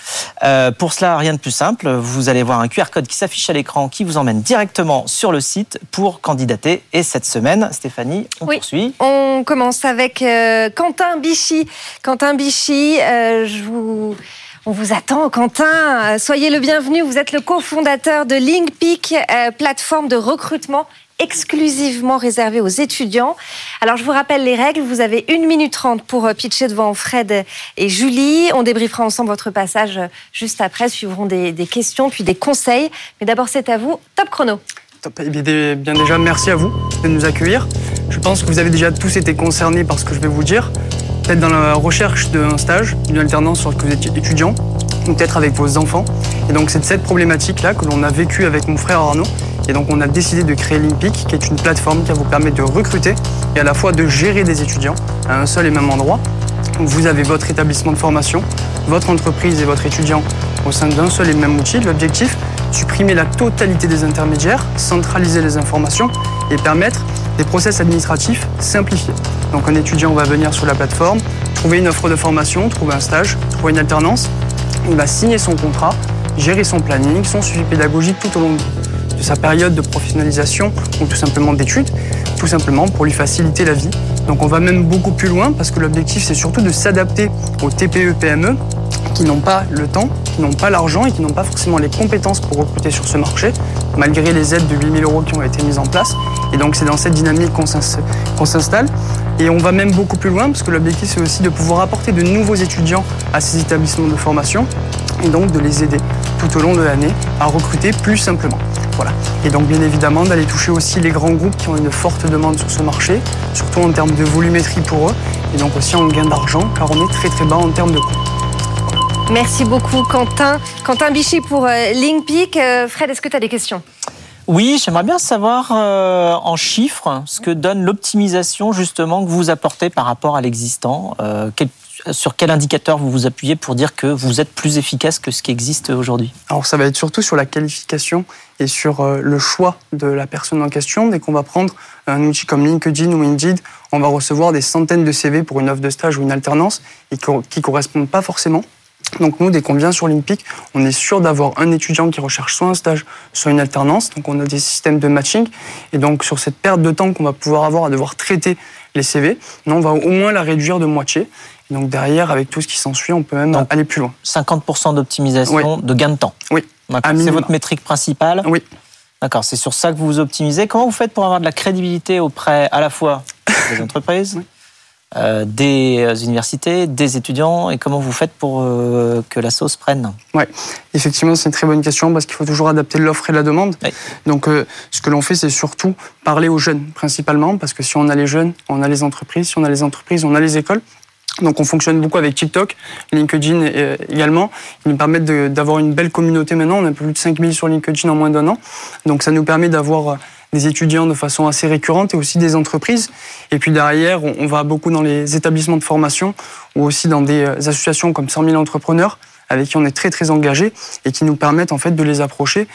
Euh, pour cela, rien de plus simple. Vous allez voir un QR code qui s'affiche à l'écran qui vous emmène directement sur le site pour candidater. Et cette semaine, Stéphanie, on oui, poursuit. On commence avec euh, Quentin Bichy. Quentin Bichy, je vous... On vous attend, Quentin. Soyez le bienvenu. Vous êtes le cofondateur de LinkPeak, plateforme de recrutement exclusivement réservé aux étudiants. Alors, je vous rappelle les règles. Vous avez une minute trente pour euh, pitcher devant Fred et Julie. On débriefera ensemble votre passage euh, juste après. Suivront des, questions, puis des conseils. Mais d'abord, c'est à vous. Top chrono. Top. Eh bien déjà, merci à vous de nous accueillir. Je pense que vous avez déjà tous été concernés par ce que je vais vous dire. Peut-être dans la recherche d'un stage, d'une alternance lorsque vous êtes étudiant, ou peut-être avec vos enfants. Et donc, c'est cette problématique-là que l'on a vécue avec mon frère Arnaud et donc on a décidé de créer Limpic, qui est une plateforme qui va vous permettre de recruter et à la fois de gérer des étudiants à un seul et même endroit. Vous avez votre établissement de formation, votre entreprise et votre étudiant au sein d'un seul et même outil. L'objectif, supprimer la totalité des intermédiaires, centraliser les informations et permettre des process administratifs simplifiés. Donc un étudiant va venir sur la plateforme, trouver une offre de formation, trouver un stage, trouver une alternance, il va signer son contrat, gérer son planning, son suivi pédagogique tout au long de sa période de professionnalisation ou tout simplement d'études, tout simplement pour lui faciliter la vie. Donc on va même beaucoup plus loin parce que l'objectif c'est surtout de s'adapter aux TPE-PME qui n'ont pas le temps, qui n'ont pas l'argent et qui n'ont pas forcément les compétences pour recruter sur ce marché, malgré les aides de 8000 euros qui ont été mises en place. Et donc c'est dans cette dynamique qu'on s'installe. Et on va même beaucoup plus loin parce que l'objectif c'est aussi de pouvoir apporter de nouveaux étudiants à ces établissements de formation et donc de les aider tout au long de l'année à recruter plus simplement. Voilà. Et donc bien évidemment d'aller toucher aussi les grands groupes qui ont une forte demande sur ce marché, surtout en termes de volumétrie pour eux, et donc aussi en gain d'argent, car on est très très bas en termes de coûts. Merci beaucoup Quentin. Quentin Bichy pour euh, LinkPeak. Euh, Fred, est-ce que tu as des questions? Oui, j'aimerais bien savoir euh, en chiffres ce que donne l'optimisation justement que vous apportez par rapport à l'existant. quel sur quel indicateur vous vous appuyez pour dire que vous êtes plus efficace que ce qui existe aujourd'hui? Alors ça va être surtout sur la qualification et sur euh, le choix de la personne en question. Dès qu'on va prendre un outil comme LinkedIn ou Indeed, on va recevoir des centaines de CV pour une offre de stage ou une alternance et qui ne correspondent pas forcément. Donc nous, dès qu'on vient sur LinkedIn, on est sûr d'avoir un étudiant qui recherche soit un stage, soit une alternance. Donc on a des systèmes de matching. Et donc sur cette perte de temps qu'on va pouvoir avoir à devoir traiter les CV, on va au moins la réduire de moitié. Donc derrière, avec tout ce qui s'ensuit, on peut même aller plus loin. 50% d'optimisation de gain de temps. Oui. C'est votre métrique principale Oui. D'accord, c'est sur ça que vous vous optimisez. Comment vous faites pour avoir de la crédibilité auprès à la fois des (laughs) entreprises, euh, des universités, des étudiants et comment vous faites pour euh, que la sauce prenne? Oui, effectivement, c'est une très bonne question parce qu'il faut toujours adapter l'offre et la demande. Donc, euh, ce que l'on fait, c'est surtout parler aux jeunes principalement parce que si on a les jeunes, on a les entreprises, si on a les entreprises, on a les écoles. Donc on fonctionne beaucoup avec TikTok, LinkedIn également. Ils nous permettent d'avoir une belle communauté maintenant. On a plus de 5000 sur LinkedIn en moins d'un an. Donc ça nous permet d'avoir des étudiants de façon assez récurrente et aussi des entreprises. Et puis derrière, on va beaucoup dans les établissements de formation ou aussi dans des euh, associations comme 100 000 entrepreneurs avec qui on est très très engagé et qui nous permettent en fait de les approcher.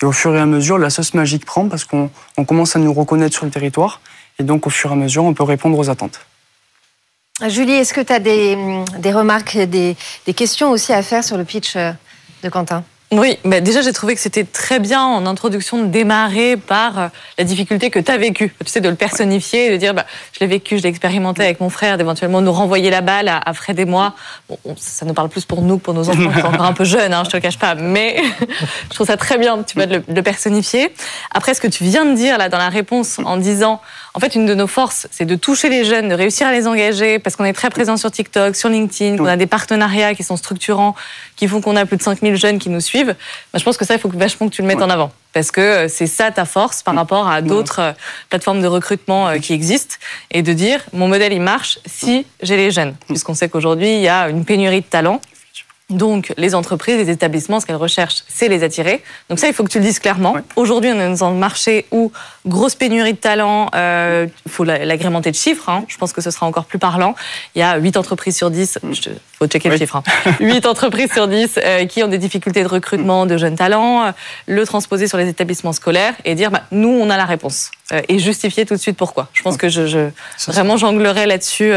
Et au fur et à mesure, la sauce magique prend parce qu'on commence à nous reconnaître sur le territoire. Et donc au fur et à mesure, on peut répondre aux attentes. Julie, est-ce que tu as des, des remarques, des, des questions aussi à faire sur le pitch euh, de Quentin? Oui, bah déjà j'ai trouvé que c'était très bien en introduction de démarrer par euh, la difficulté que tu as vécue. Tu sais, de le personnifier, de dire bah, je l'ai vécu, je l'ai expérimenté avec mon frère, d'éventuellement nous renvoyer la balle à, Fred et moi. Bon, ça nous parle plus pour nous que pour nos enfants qui sont encore un peu jeunes, hein, je te le cache pas, mais (laughs) je trouve ça très bien tu vois, de le, personnifier. Après, ce que tu viens de dire là dans la réponse en disant en fait, une de nos forces, c'est de toucher les jeunes, de réussir à les engager, parce qu'on est très présent sur TikTok, sur LinkedIn, qu'on a des partenariats qui sont structurants, qui font qu'on a plus de 5000 jeunes qui nous suivent. Bah, je pense que ça, il faut vachement que tu le mettes en avant. Parce que euh, c'est ça ta force par rapport à d'autres euh, plateformes de recrutement euh, qui existent. Et de dire, mon modèle, il marche si j'ai les jeunes. Puisqu'on sait qu'aujourd'hui, il y a une pénurie de talents. Donc, les entreprises, les établissements, ce qu'elles recherchent, c'est les attirer. Donc ça, il faut que tu le dises clairement. Aujourd'hui, on est dans un marché où grosse pénurie de talents, il euh, faut l'agrémenter de chiffres. Hein. Je pense que ce sera encore plus parlant. Il y a 8 entreprises sur 10, il faut checker le chiffre, hein. (laughs) 8 entreprises sur 10 euh, qui ont des difficultés de recrutement de jeunes talents, euh, le transposer sur les établissements scolaires et dire, bah, nous, on a la réponse. Et justifier tout de suite pourquoi. Je pense que je, je vraiment jonglerai là-dessus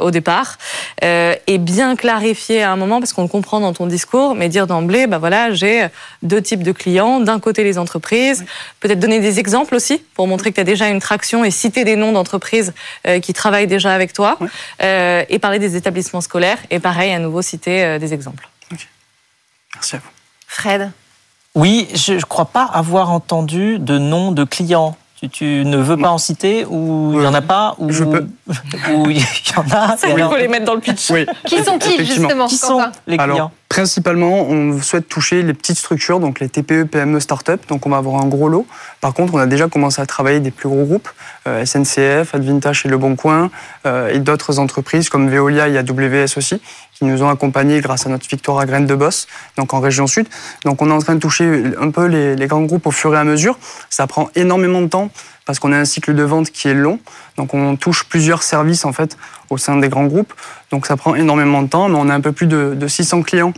au départ. et bien clarifier à un moment, parce qu'on le comprend dans ton discours, mais dire d'emblée, bah voilà, j'ai deux types de clients. D'un côté, les entreprises. Peut-être donner des exemples aussi pour montrer que tu as déjà une traction et citer des noms d'entreprises euh, qui travaillent déjà avec toi. Euh, et parler des établissements scolaires. Et pareil, à nouveau, citer euh, des exemples. Merci à vous. Fred? Oui, je ne crois pas avoir entendu de nom de clients tu, ne veux pas en citer ou il n'y en a pas ou je peux (laughs) ou il y en a il faut les mettre dans le pitch oui. qui sont-ils justement qui sont les clients Principalement, on souhaite toucher les petites structures, donc les TPE, PME, start-up. Donc, on va avoir un gros lot. Par contre, on a déjà commencé à travailler des plus gros groupes, euh, SNCF, Advintage et Le Bon Coin, euh, et d'autres entreprises comme Veolia et AWS aussi, qui nous ont accompagnés grâce à notre victoire à Graines de Boss, donc en région sud. Donc, on est en train de toucher un peu les, les grands groupes au fur et à mesure. Ça prend énormément de temps parce qu'on a un cycle de vente qui est long. Donc on touche plusieurs services en fait au sein des grands groupes. Donc ça prend énormément de temps, mais on a un peu plus de, 600 clients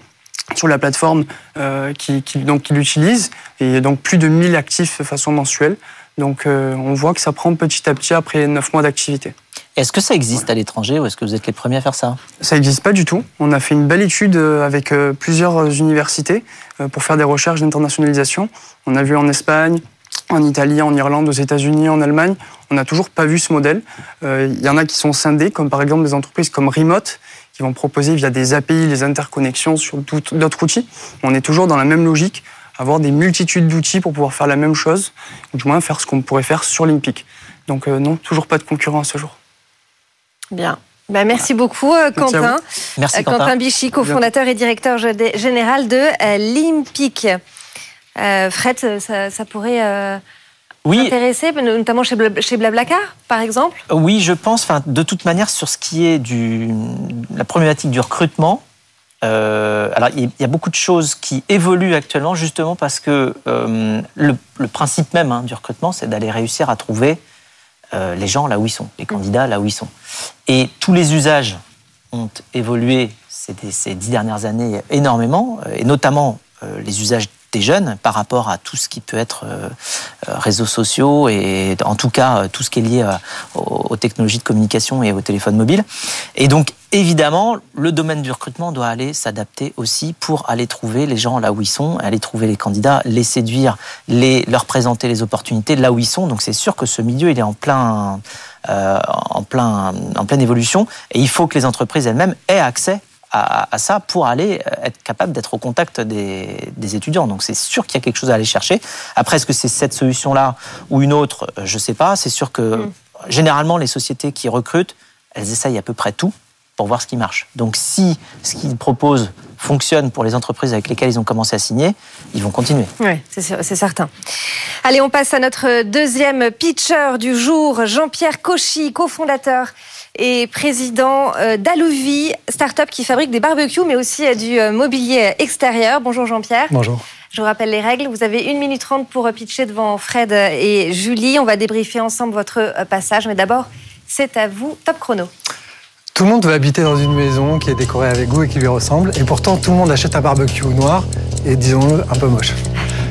sur la plateforme euh, qui, donc, qui l'utilisent et donc plus de 1000 actifs de façon mensuelle. Donc euh, on voit que ça prend petit à petit après 9 mois d'activité. Est-ce que ça existe à l'étranger ou est-ce que vous êtes les premiers à faire ça? Ça n'existe pas du tout. On a fait une belle étude euh, avec plusieurs universités pour faire des recherches d'internationalisation. On a vu en Espagne, en Italie, en Irlande, aux États-Unis, en Allemagne. On n'a toujours pas vu ce modèle. Il euh, y en a qui sont scindés, comme par exemple des entreprises comme Remote, qui vont proposer via des API les interconnexions sur d'autres outils. On est toujours dans la même logique, avoir des multitudes d'outils pour pouvoir faire la même chose, ou du moins faire ce qu'on pourrait faire sur Limpic. Donc euh, non, toujours pas de concurrence à ce jour. Bien. Ben, merci beaucoup, euh, Quentin. Merci, Quentin. Quentin Bichy, cofondateur et directeur général de Limpic. Euh, Fred, ça, pourrait euh, oui. intéresser, notamment chez, Blablacar, par exemple? Oui, je pense. Enfin, de toute manière, sur ce qui est du la problématique du recrutement. Euh, alors, il y a beaucoup de choses qui évoluent actuellement, justement parce que le, principe même hein, du recrutement, c'est d'aller réussir à trouver les gens là où ils sont, les candidats là où ils sont. Et tous les usages ont évolué ces, ces dix dernières années énormément, et notamment les usages des jeunes par rapport à tout ce qui peut être euh, euh, réseaux sociaux et en tout cas euh, tout ce qui est lié aux, technologies de communication et au téléphone mobile. Et donc évidemment, le domaine du recrutement doit aller s'adapter aussi pour aller trouver les gens là où ils sont, aller trouver les candidats, les séduire, les, leur présenter les opportunités là où ils sont. Donc c'est sûr que ce milieu il est en plein, en plein, en pleine évolution et il faut que les entreprises elles-mêmes aient accès à, ça pour aller euh, être capable d'être au contact des, étudiants. Donc c'est sûr qu'il y a quelque chose à aller chercher. Après, est-ce que c'est cette solution-là ou une autre Je ne sais pas. C'est sûr que mm. généralement, les sociétés qui recrutent elles essayent à peu près tout pour voir ce qui marche. Donc si ce qu'ils proposent fonctionne pour les entreprises avec lesquelles ils ont commencé à signer, ils vont continuer. Oui, c'est certain. Allez, on passe à notre deuxième pitcher du jour, Jean-Pierre Cauchy, cofondateur et président euh, d'Alouvi, start-up qui fabrique des barbecues, mais aussi euh, du euh, mobilier extérieur. Bonjour Jean-Pierre. Bonjour. Je vous rappelle les règles. Vous avez une minute trente pour pitcher devant Fred et Julie. On va débriefer ensemble votre passage. Mais d'abord, c'est à vous. Top chrono. Tout le monde veut habiter dans une maison qui est décorée avec goût et qui lui ressemble. Et pourtant, tout le monde achète un barbecue noir et, disons-le, un peu moche.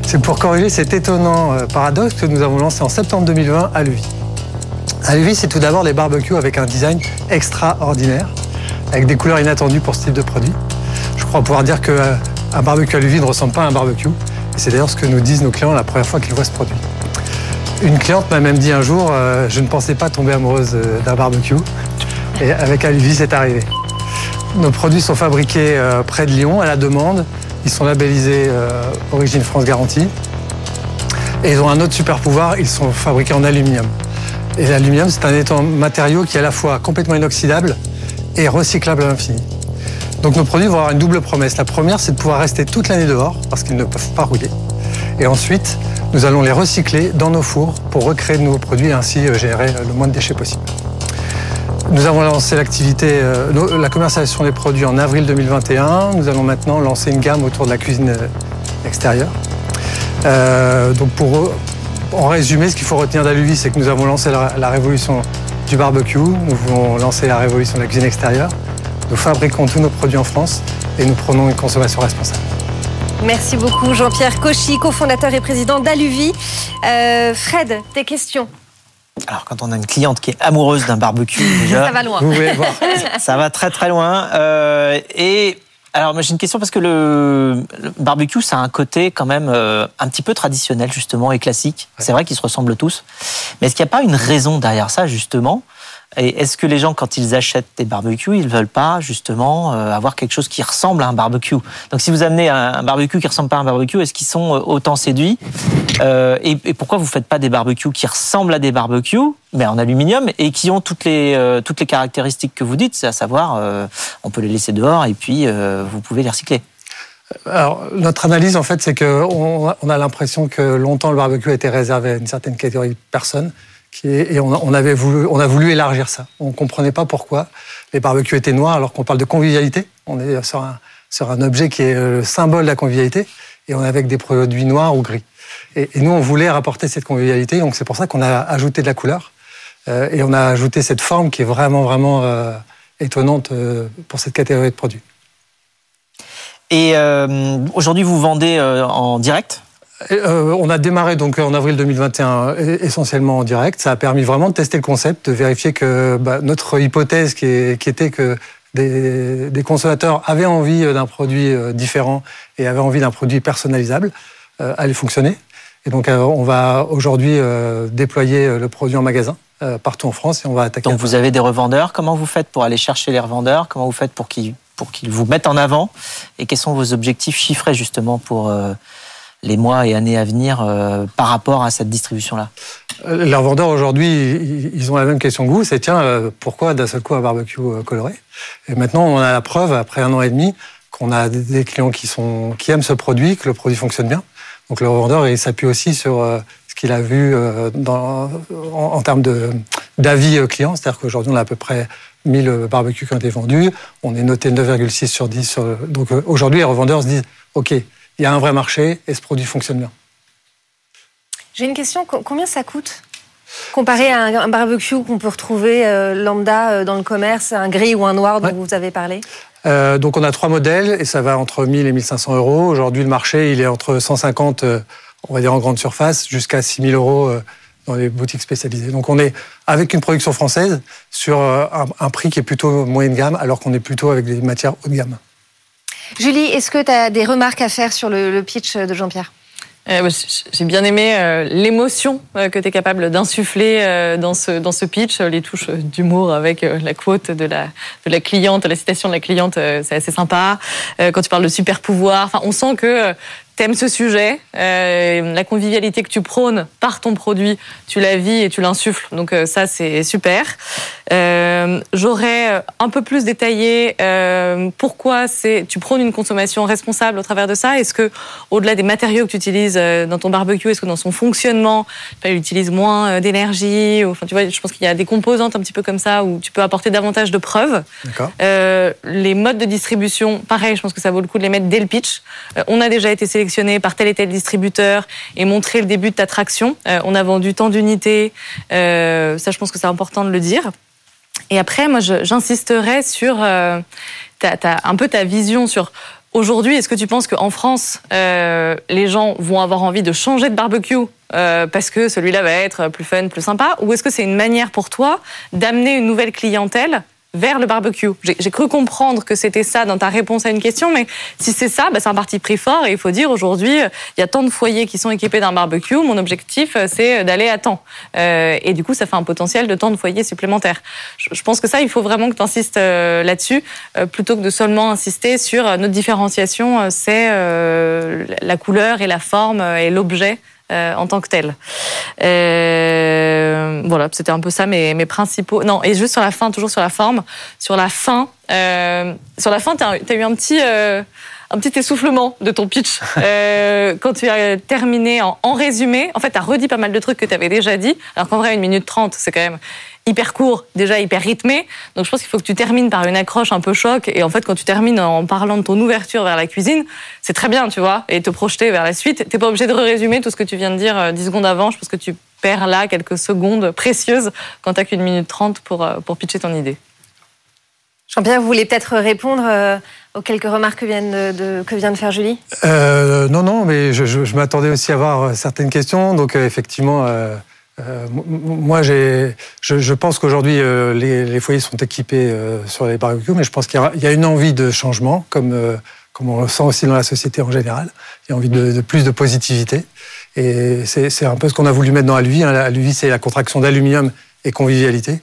C'est pour corriger cet étonnant paradoxe que nous avons lancé en septembre 2020 à Levis. À c'est tout d'abord des barbecues avec un design extraordinaire, avec des couleurs inattendues pour ce type de produit. Je crois pouvoir dire qu'un euh, barbecue à Levis ne ressemble pas à un barbecue. c'est d'ailleurs ce que nous disent nos clients la première fois qu'ils voient ce produit. Une cliente m'a même dit un jour euh, Je ne pensais pas tomber amoureuse euh, d'un barbecue. Et avec Aluvi, c'est arrivé. Nos produits sont fabriqués près de Lyon à la demande. Ils sont labellisés Origine France Garantie. Et ils ont un autre super pouvoir ils sont fabriqués en aluminium. Et l'aluminium, c'est un matériau qui est à la fois complètement inoxydable et recyclable à l'infini. Donc nos produits vont avoir une double promesse. La première, c'est de pouvoir rester toute l'année dehors parce qu'ils ne peuvent pas rouiller. Et ensuite, nous allons les recycler dans nos fours pour recréer de nouveaux produits et ainsi euh, générer le moins de déchets possible. Nous avons lancé l'activité, euh, la commercialisation des produits en avril 2021. Nous allons maintenant lancer une gamme autour de la cuisine euh, extérieure. donc pour en résumé, ce qu'il faut retenir d'Aluvi, c'est que nous avons lancé la, révolution du barbecue, nous voulons lancer la révolution de la cuisine extérieure. Nous fabriquons tous nos produits en France et nous prenons une consommation responsable. Merci beaucoup Jean-Pierre Cauchy, cofondateur et président d'Aluvi. Euh, Fred, tes questions alors, quand on a une cliente qui est amoureuse d'un barbecue, (laughs) déjà, ça va loin. Vous voir. (laughs) ça va très très loin. Euh, et alors, moi, j'ai une question parce que le, barbecue, ça a un côté quand même euh, un petit peu traditionnel, justement, et classique. C'est vrai qu'ils se ressemblent tous. Mais est-ce qu'il n'y a pas une raison derrière ça, justement et est-ce que les gens, quand ils achètent des barbecues, ils veulent pas justement euh, avoir quelque chose qui ressemble à un barbecue? Donc, si vous amenez un barbecue qui ressemble pas à un barbecue, est-ce qu'ils sont euh, autant séduits? Euh, et, pourquoi vous faites pas des barbecues qui ressemblent à des barbecues, mais en aluminium et qui ont toutes les toutes les caractéristiques que vous dites, c'est à savoir, on peut les laisser dehors et puis vous pouvez les recycler? Alors, notre analyse, en fait, c'est qu'on on a l'impression que longtemps le barbecue a été réservé à une certaine catégorie de personnes et on, avait voulu, on a voulu élargir ça. On ne comprenait pas pourquoi les barbecues étaient noirs alors qu'on parle de convivialité. On est sur un, objet qui est le symbole de la convivialité et on est avec des produits noirs ou gris. Et, nous, on voulait rapporter cette convivialité, donc c'est pour ça qu'on a ajouté de la couleur euh, et on a ajouté cette forme qui est vraiment, vraiment euh, étonnante euh, pour cette catégorie de produits. Et aujourd'hui, vous vendez en direct? Euh, on a démarré donc en avril 2021 essentiellement en direct. Ça a permis vraiment de tester le concept, de vérifier que bah, notre hypothèse qui, était que des, consommateurs avaient envie d'un produit euh, différent et avaient envie d'un produit personnalisable euh, allait fonctionner. Et donc on va aujourd'hui déployer le produit en magasin partout en France et on va attaquer. Donc vous avez des revendeurs. Comment vous faites pour aller chercher les revendeurs? Comment vous faites pour qu'ils pour qu'ils vous mettent en avant? Et quels sont vos objectifs chiffrés justement pour les mois et années à venir euh, par rapport à cette distribution-là euh, Les revendeurs aujourd'hui, ils ont la même question que vous, c'est tiens, euh, pourquoi d'un seul coup un barbecue coloré? Et maintenant, on a la preuve, après un an et demi, qu'on a des clients qui, sont, qui aiment ce produit, que le produit fonctionne bien. Donc le revendeur, il s'appuie aussi sur ce qu'il a vu en, termes d'avis clients, c'est-à-dire qu'aujourd'hui, on a à peu près 1000 barbecues qui ont été vendus, on est noté 9,6 sur 10. Sur, donc aujourd'hui, les revendeurs se disent, OK, il y a un vrai marché et ce produit fonctionne bien. J'ai une question, combien ça coûte? Comparé à un barbecue qu'on peut retrouver euh, lambda euh, dans le commerce, un gris ou un noir dont vous avez parlé? Euh, donc on a trois modèles et ça va entre 1000 et 1500 euros. Aujourd'hui le marché il est entre 150, on va dire en grande surface, jusqu'à 6000 euros dans les boutiques spécialisées. Donc on est avec une production française sur un, un prix qui est plutôt moyenne gamme alors qu'on est plutôt avec des matières haut de gamme. Julie, est-ce que tu as des remarques à faire sur le, pitch de Jean-Pierre? Euh, J'ai bien aimé euh, l'émotion euh, que tu es capable d'insuffler dans, ce, dans ce pitch, les touches d'humour avec la quote de la, de la cliente, la citation de la cliente, c'est assez sympa. Quand tu parles de super pouvoir, on sent que t'aimes ce sujet, euh, la convivialité que tu prônes par ton produit, tu la vis et tu l'insuffles. Donc euh, ça, c'est super. Euh, J'aurais un peu plus détaillé pourquoi c'est tu prônes une consommation responsable au travers de ça. Est-ce que au-delà des matériaux que tu utilises dans ton barbecue, est-ce que dans son fonctionnement, il utilise moins d'énergie Enfin, tu vois, je pense qu'il y a des composantes un petit peu comme ça où tu peux apporter davantage de preuves. Les modes de distribution, pareil, je pense que ça vaut le coup de les mettre dès le pitch. On a déjà été par tel et tel distributeur et montrer le début de ta traction. Euh, on a vendu tant d'unités. Euh, ça, je pense que c'est important de le dire. Et après, moi, j'insisterai sur ta, un peu ta vision sur Aujourd'hui, est-ce que tu penses qu'en France, euh, les gens vont avoir envie de changer de barbecue euh, parce que celui-là va être plus fun, plus sympa? Ou est-ce que c'est une manière pour toi d'amener une nouvelle clientèle vers le barbecue. J'ai cru comprendre que c'était ça dans ta réponse à une question, mais si c'est ça, bah, c'est un parti pris fort et il faut dire aujourd'hui, il y a tant de foyers qui sont équipés d'un barbecue, mon objectif c'est d'aller à temps. Euh, et du coup, ça fait un potentiel de tant de foyers supplémentaires. Je, pense que ça, il faut vraiment que tu insistes euh, là-dessus, euh, plutôt que de seulement insister sur notre différenciation, c'est la couleur et la forme et l'objet euh, en tant que tel. Euh, voilà, c'était un peu ça mes, mes, principaux. Non, et juste sur la fin, toujours sur la forme, sur la fin, euh, sur la fin, tu as, as, eu un petit un petit essoufflement de ton pitch (laughs) euh, quand tu as terminé en, en résumé. En fait, tu as redit pas mal de trucs que tu avais déjà dit, alors qu'en vrai, une minute trente, c'est quand même hyper court, déjà hyper rythmé. Donc je pense qu'il faut que tu termines par une accroche un peu choc. Et en fait, quand tu termines en parlant de ton ouverture vers la cuisine, c'est très bien, tu vois, et te projeter vers la suite. T'es pas obligé de résumer tout ce que tu viens de dire 10 euh, secondes avant. Je pense que tu perds là quelques secondes précieuses quand t'as qu'une minute trente pour, euh, pour pitcher ton idée. Jean-Pierre, vous voulez peut-être répondre euh, aux quelques remarques que vient de, que vient de faire Julie? Euh, Non, non, mais je, je, je m'attendais aussi à avoir certaines questions. Donc, euh, effectivement, euh, euh, moi, je, pense qu'aujourd'hui, euh, les, foyers sont équipés euh, sur les barbecues, mais je pense qu'il y, a une envie de changement, comme, comme on le sent aussi dans la société en général. Il y a envie de, plus de positivité. Et c'est un peu ce qu'on a voulu mettre dans Aluvi. Hein. Aluvi, c'est la contraction d'aluminium et convivialité,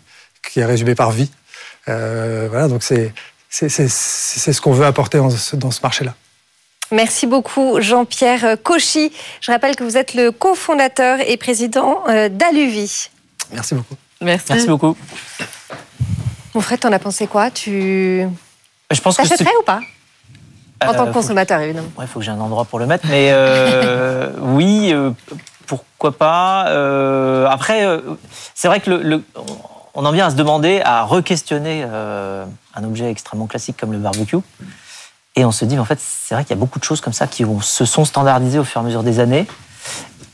qui est résumée par vie. voilà, donc c'est ce qu'on veut apporter dans ce marché-là. Merci beaucoup Jean-Pierre Cauchy. Je rappelle que vous êtes le cofondateur et président euh, d'Aluvi. Merci beaucoup. Merci. Merci beaucoup. Mon frère, t'en as pensé quoi? Tu je pense T'achèterais ou pas? En tant que euh, consommateur, évidemment. Il faut que j'ai un endroit pour le mettre, mais euh, (laughs) oui, euh, pourquoi pas. Euh, après, c'est vrai que le, le, on en vient à se demander, à re-questionner un objet extrêmement classique comme le barbecue. Et on se dit, en fait, c'est vrai qu'il y a beaucoup de choses comme ça qui se sont standardisées au fur et à mesure des années.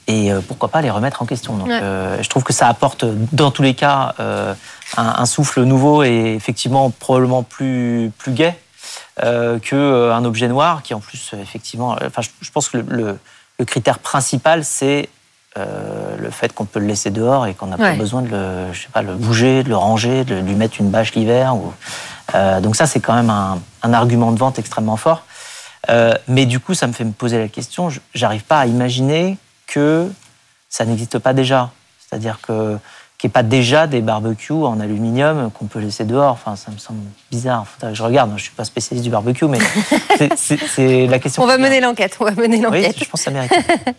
Et euh, pourquoi pas les remettre en question. Donc, ouais. euh, je trouve que ça apporte, dans tous les cas, euh, un, un, souffle nouveau et effectivement probablement plus, plus gai qu'un objet noir qui, en plus, effectivement, enfin, je, je pense que le, le, le critère principal, c'est euh, le fait qu'on peut le laisser dehors et qu'on n'a ouais. pas besoin de le, je sais pas, le bouger, de le ranger, de lui mettre une bâche l'hiver. Ou... Euh, donc ça, c'est quand même un, argument de vente extrêmement fort. Euh, mais du coup, ça me fait me poser la question, j'arrive pas à imaginer que ça n'existe pas déjà. C'est-à-dire que qu'il n'y ait pas déjà des barbecues en aluminium qu'on peut laisser dehors. Enfin, ça me semble bizarre. je regarde, je ne suis pas spécialiste du barbecue, mais (laughs) c'est la question. On va mener l'enquête. On va mener l'enquête. Oui, je pense que ça mérite.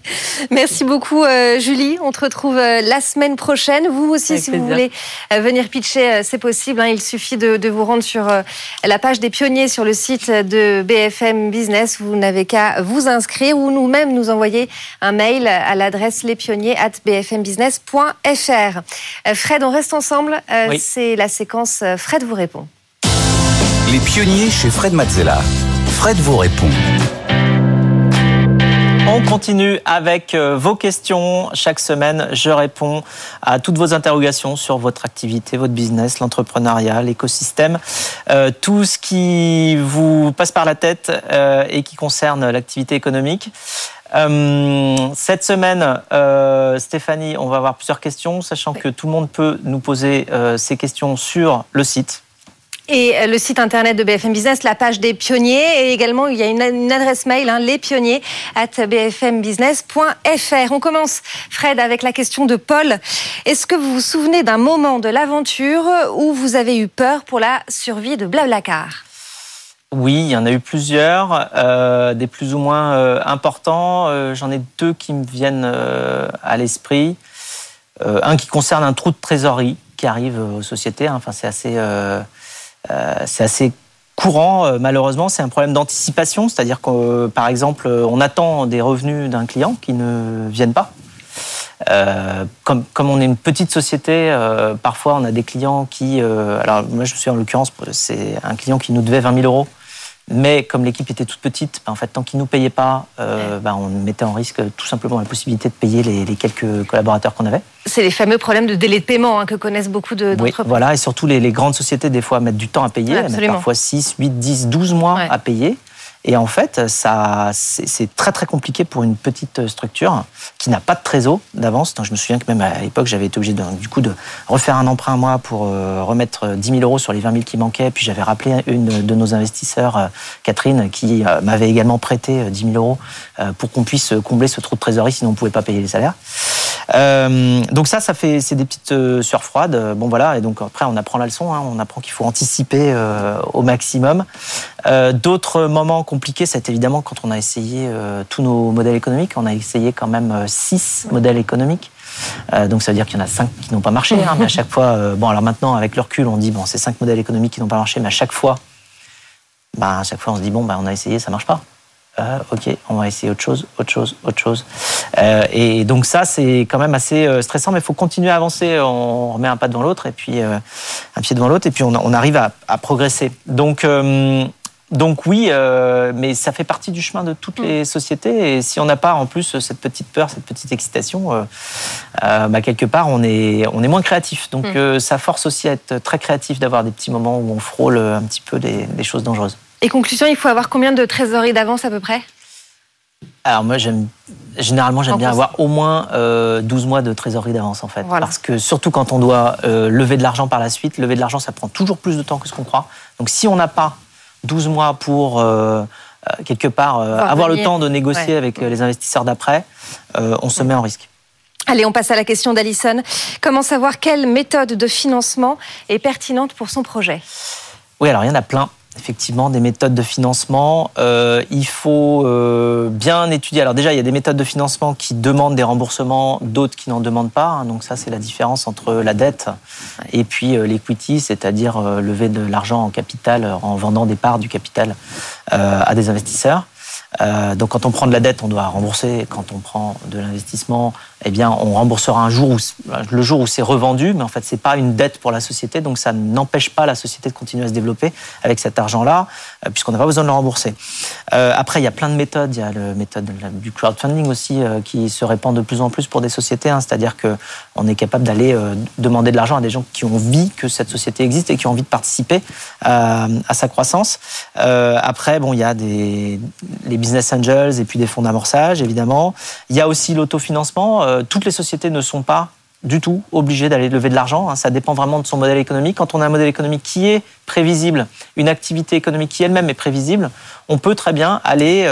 (laughs) Merci beaucoup, euh, Julie. On te retrouve euh, la semaine prochaine. Vous aussi, Avec si plaisir. vous voulez euh, venir pitcher, c'est possible. Hein. Il suffit de, de, vous rendre sur euh, la page des pionniers sur le site de BFM Business. Vous n'avez qu'à vous inscrire ou nous-mêmes nous envoyer un mail à l'adresse lespionniers@bfmbusiness.fr. Fred, on reste ensemble. Euh, oui. C'est la séquence euh, Fred vous répond. Les pionniers chez Fred Mazzella. Fred vous répond. On continue avec euh, vos questions. Chaque semaine, je réponds à toutes vos interrogations sur votre activité, votre business, l'entrepreneuriat, l'écosystème, euh, tout ce qui vous passe par la tête euh, et qui concerne l'activité économique. Euh, cette semaine, euh, Stéphanie, on va avoir plusieurs questions, sachant que tout le monde peut nous poser euh, ces questions sur le site. Et le site internet de BFM Business, la page des pionniers, et également il y a une, une adresse mail, hein, lespionniers at bfmbusiness.fr. On commence, Fred, avec la question de Paul. Est-ce que vous vous souvenez d'un moment de l'aventure où vous avez eu peur pour la survie de Blablacar? Oui, il y en a eu plusieurs, euh, des plus ou moins euh, importants. Euh, J'en ai deux qui me viennent à l'esprit. Un qui concerne un trou de trésorerie qui arrive aux sociétés. c'est assez, c'est assez courant. malheureusement, c'est un problème d'anticipation, c'est-à-dire que, par exemple, on attend des revenus d'un client qui ne viennent pas. Euh, comme, comme on est une petite société, euh, parfois on a des clients qui. euh, alors, moi, je me suis en l'occurrence, c'est un client qui nous devait 20 000 euros. Mais comme l'équipe était toute petite, ben, en fait, tant qu'ils nous payaient pas, ben, on mettait en risque tout simplement la possibilité de payer les, les quelques collaborateurs qu'on avait. C'est les fameux problèmes de délai de paiement hein, que connaissent beaucoup de- Oui, d'entreprises. voilà, et surtout les, les grandes sociétés, des fois, mettent du temps à payer, Ouais, elles mettent parfois 6, 8, 10, 12 mois Ouais. à payer. Et en fait, ça, c'est très très compliqué pour une petite structure qui n'a pas de trésor d'avance. Je me souviens que même à l'époque, j'avais été obligé de, du coup de refaire un emprunt moi pour euh, remettre 10 000 euros sur les 20 000 qui manquaient. Puis j'avais rappelé une de nos investisseurs, euh, Catherine, qui euh, m'avait également prêté euh, 10 000 euros euh, pour qu'on puisse combler ce trou de trésorerie, sinon on ne pouvait pas payer les salaires. Euh, donc ça, ça fait, c'est des petites euh, sueurs froides. Euh, Bon voilà, et donc après on apprend la leçon. hein. on apprend qu'il faut anticiper euh, au maximum. Euh, D'autres moments compliqués, c'est évidemment quand on a essayé euh, tous nos modèles économiques. On a essayé quand même euh, six modèles économiques. Euh, donc ça veut dire qu'il y en a cinq qui n'ont pas marché. hein, mais à chaque fois, bon alors maintenant avec le recul, on dit bon c'est cinq modèles économiques qui n'ont pas marché, mais à chaque fois, bah, à chaque fois on se dit bon bah on a essayé, ça marche pas. Ok, on va essayer autre chose, autre chose, autre chose. Et donc ça, c'est quand même assez stressant, mais il faut continuer à avancer. On remet un pas devant l'autre et puis un pied devant l'autre, et puis on, arrive à, à progresser. Donc, donc oui, euh, mais ça fait partie du chemin de toutes les sociétés. Et si on n'a pas en plus cette petite peur, cette petite excitation, euh, euh, bah, quelque part on est, on est moins créatif. Donc Mm. ça force aussi à être très créatif, d'avoir des petits moments où on frôle un petit peu des, choses dangereuses. Et conclusion, il faut avoir combien de trésorerie d'avance à peu près? Alors moi, j'aime généralement j'aime En bien avoir au moins euh, 12 mois de trésorerie d'avance en fait, Voilà. parce que surtout quand on doit euh, lever de l'argent par la suite, lever de l'argent ça prend toujours plus de temps que ce qu'on croit. Donc si on n'a pas 12 mois pour euh, euh, quelque part euh, Voir avoir le temps de négocier Ouais. avec les investisseurs d'après, on se met en risque. Allez, on passe à la question d'Alison. Comment savoir quelle méthode de financement est pertinente pour son projet? Oui, alors il y en a plein. Effectivement, des méthodes de financement. Euh, il faut euh, bien étudier. Alors déjà, il y a des méthodes de financement qui demandent des remboursements, d'autres qui n'en demandent pas. hein. Donc ça, c'est la différence entre la dette et puis euh, l'equity, c'est-à-dire lever de l'argent en capital en vendant des parts du capital euh, à des investisseurs. Euh, donc quand on prend de la dette, on doit rembourser. Quand on prend de l'investissement, eh bien, on remboursera un jour le jour où c'est revendu. Mais en fait, c'est pas une dette pour la société, donc ça n'empêche pas la société de continuer à se développer avec cet argent-là, euh, puisqu'on n'a pas besoin de le rembourser. Euh, après, il y a plein de méthodes. Il y a la méthode du crowdfunding aussi qui se répand de plus en plus pour des sociétés. hein. C'est-à-dire que on est capable d'aller demander de l'argent à des gens qui ont envie que cette société existe et qui ont envie de participer à, sa croissance. Après, bon, il y a des les business angels et puis des fonds d'amorçage, évidemment. Il y a aussi l'autofinancement. Euh, toutes les sociétés ne sont pas du tout obligées d'aller lever de l'argent. hein. Ça dépend vraiment de son modèle économique. Quand on a un modèle économique qui est prévisible, une activité économique qui elle-même est prévisible, on peut très bien aller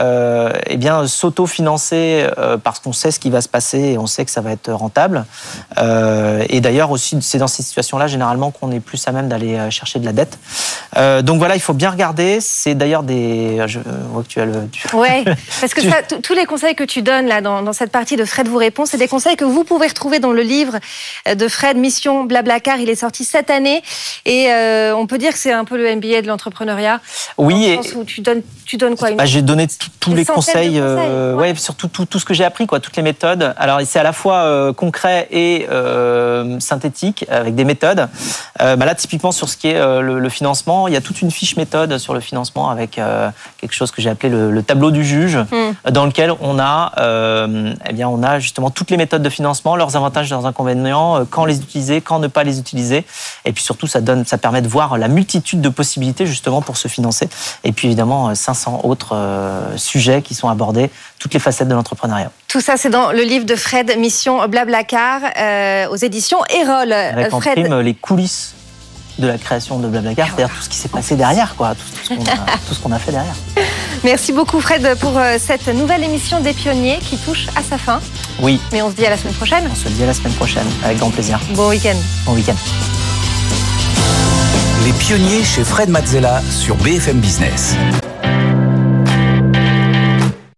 euh, eh bien s'auto-financer euh, parce qu'on sait ce qui va se passer et on sait que ça va être rentable. Euh, et d'ailleurs aussi, c'est dans ces situations-là généralement qu'on est plus à même d'aller euh, chercher de la dette. Donc voilà, il faut bien regarder. C'est d'ailleurs des. Je vois que tu as le. Ouais, (laughs) parce que ça, tous les conseils que tu donnes là dans, dans cette partie de Fred vous répond, c'est des conseils que vous pouvez retrouver dans le livre de Fred Mission Blablacar. Il est sorti cette année et on peut dire que c'est un peu le MBA de l'entrepreneuriat. Oui, dans et, le sens où tu donnes, tu donnes quoi une... Bah, j'ai donné tous les conseils, conseils, euh, ouais. surtout tout, tout ce que j'ai appris, quoi, toutes les méthodes. Alors c'est à la fois euh, concret et euh, synthétique avec des méthodes. Bah là, typiquement sur ce qui est le, le financement, il y a toute une fiche méthode sur le financement avec quelque chose que j'ai appelé le, le tableau du juge, Hmm. dans lequel on a, eh bien, on a justement toutes les méthodes de financement, leurs avantages, leurs inconvénients, quand les utiliser, quand ne pas les utiliser, et puis surtout ça donne, ça permet de voir la multitude de possibilités justement pour se financer, et puis évidemment euh, 500 autres sujets qui sont abordés, toutes les facettes de l'entrepreneuriat, Tout ça, c'est dans le livre de Fred Mission Blablacar euh, aux éditions Erol. avec en Fred, prime euh, les coulisses de la création de Blablacar, c'est-à-dire tout ce qui s'est passé derrière, quoi, tout, (laughs) tout ce qu'on a, a fait derrière. merci beaucoup Fred pour euh, cette nouvelle émission des pionniers qui touche à sa fin. Oui, Mais on se dit à la semaine prochaine. on se dit à la semaine prochaine, avec grand plaisir. Bon week-end. Bon week-end. Les pionniers chez Fred Mazzella sur BFM Business.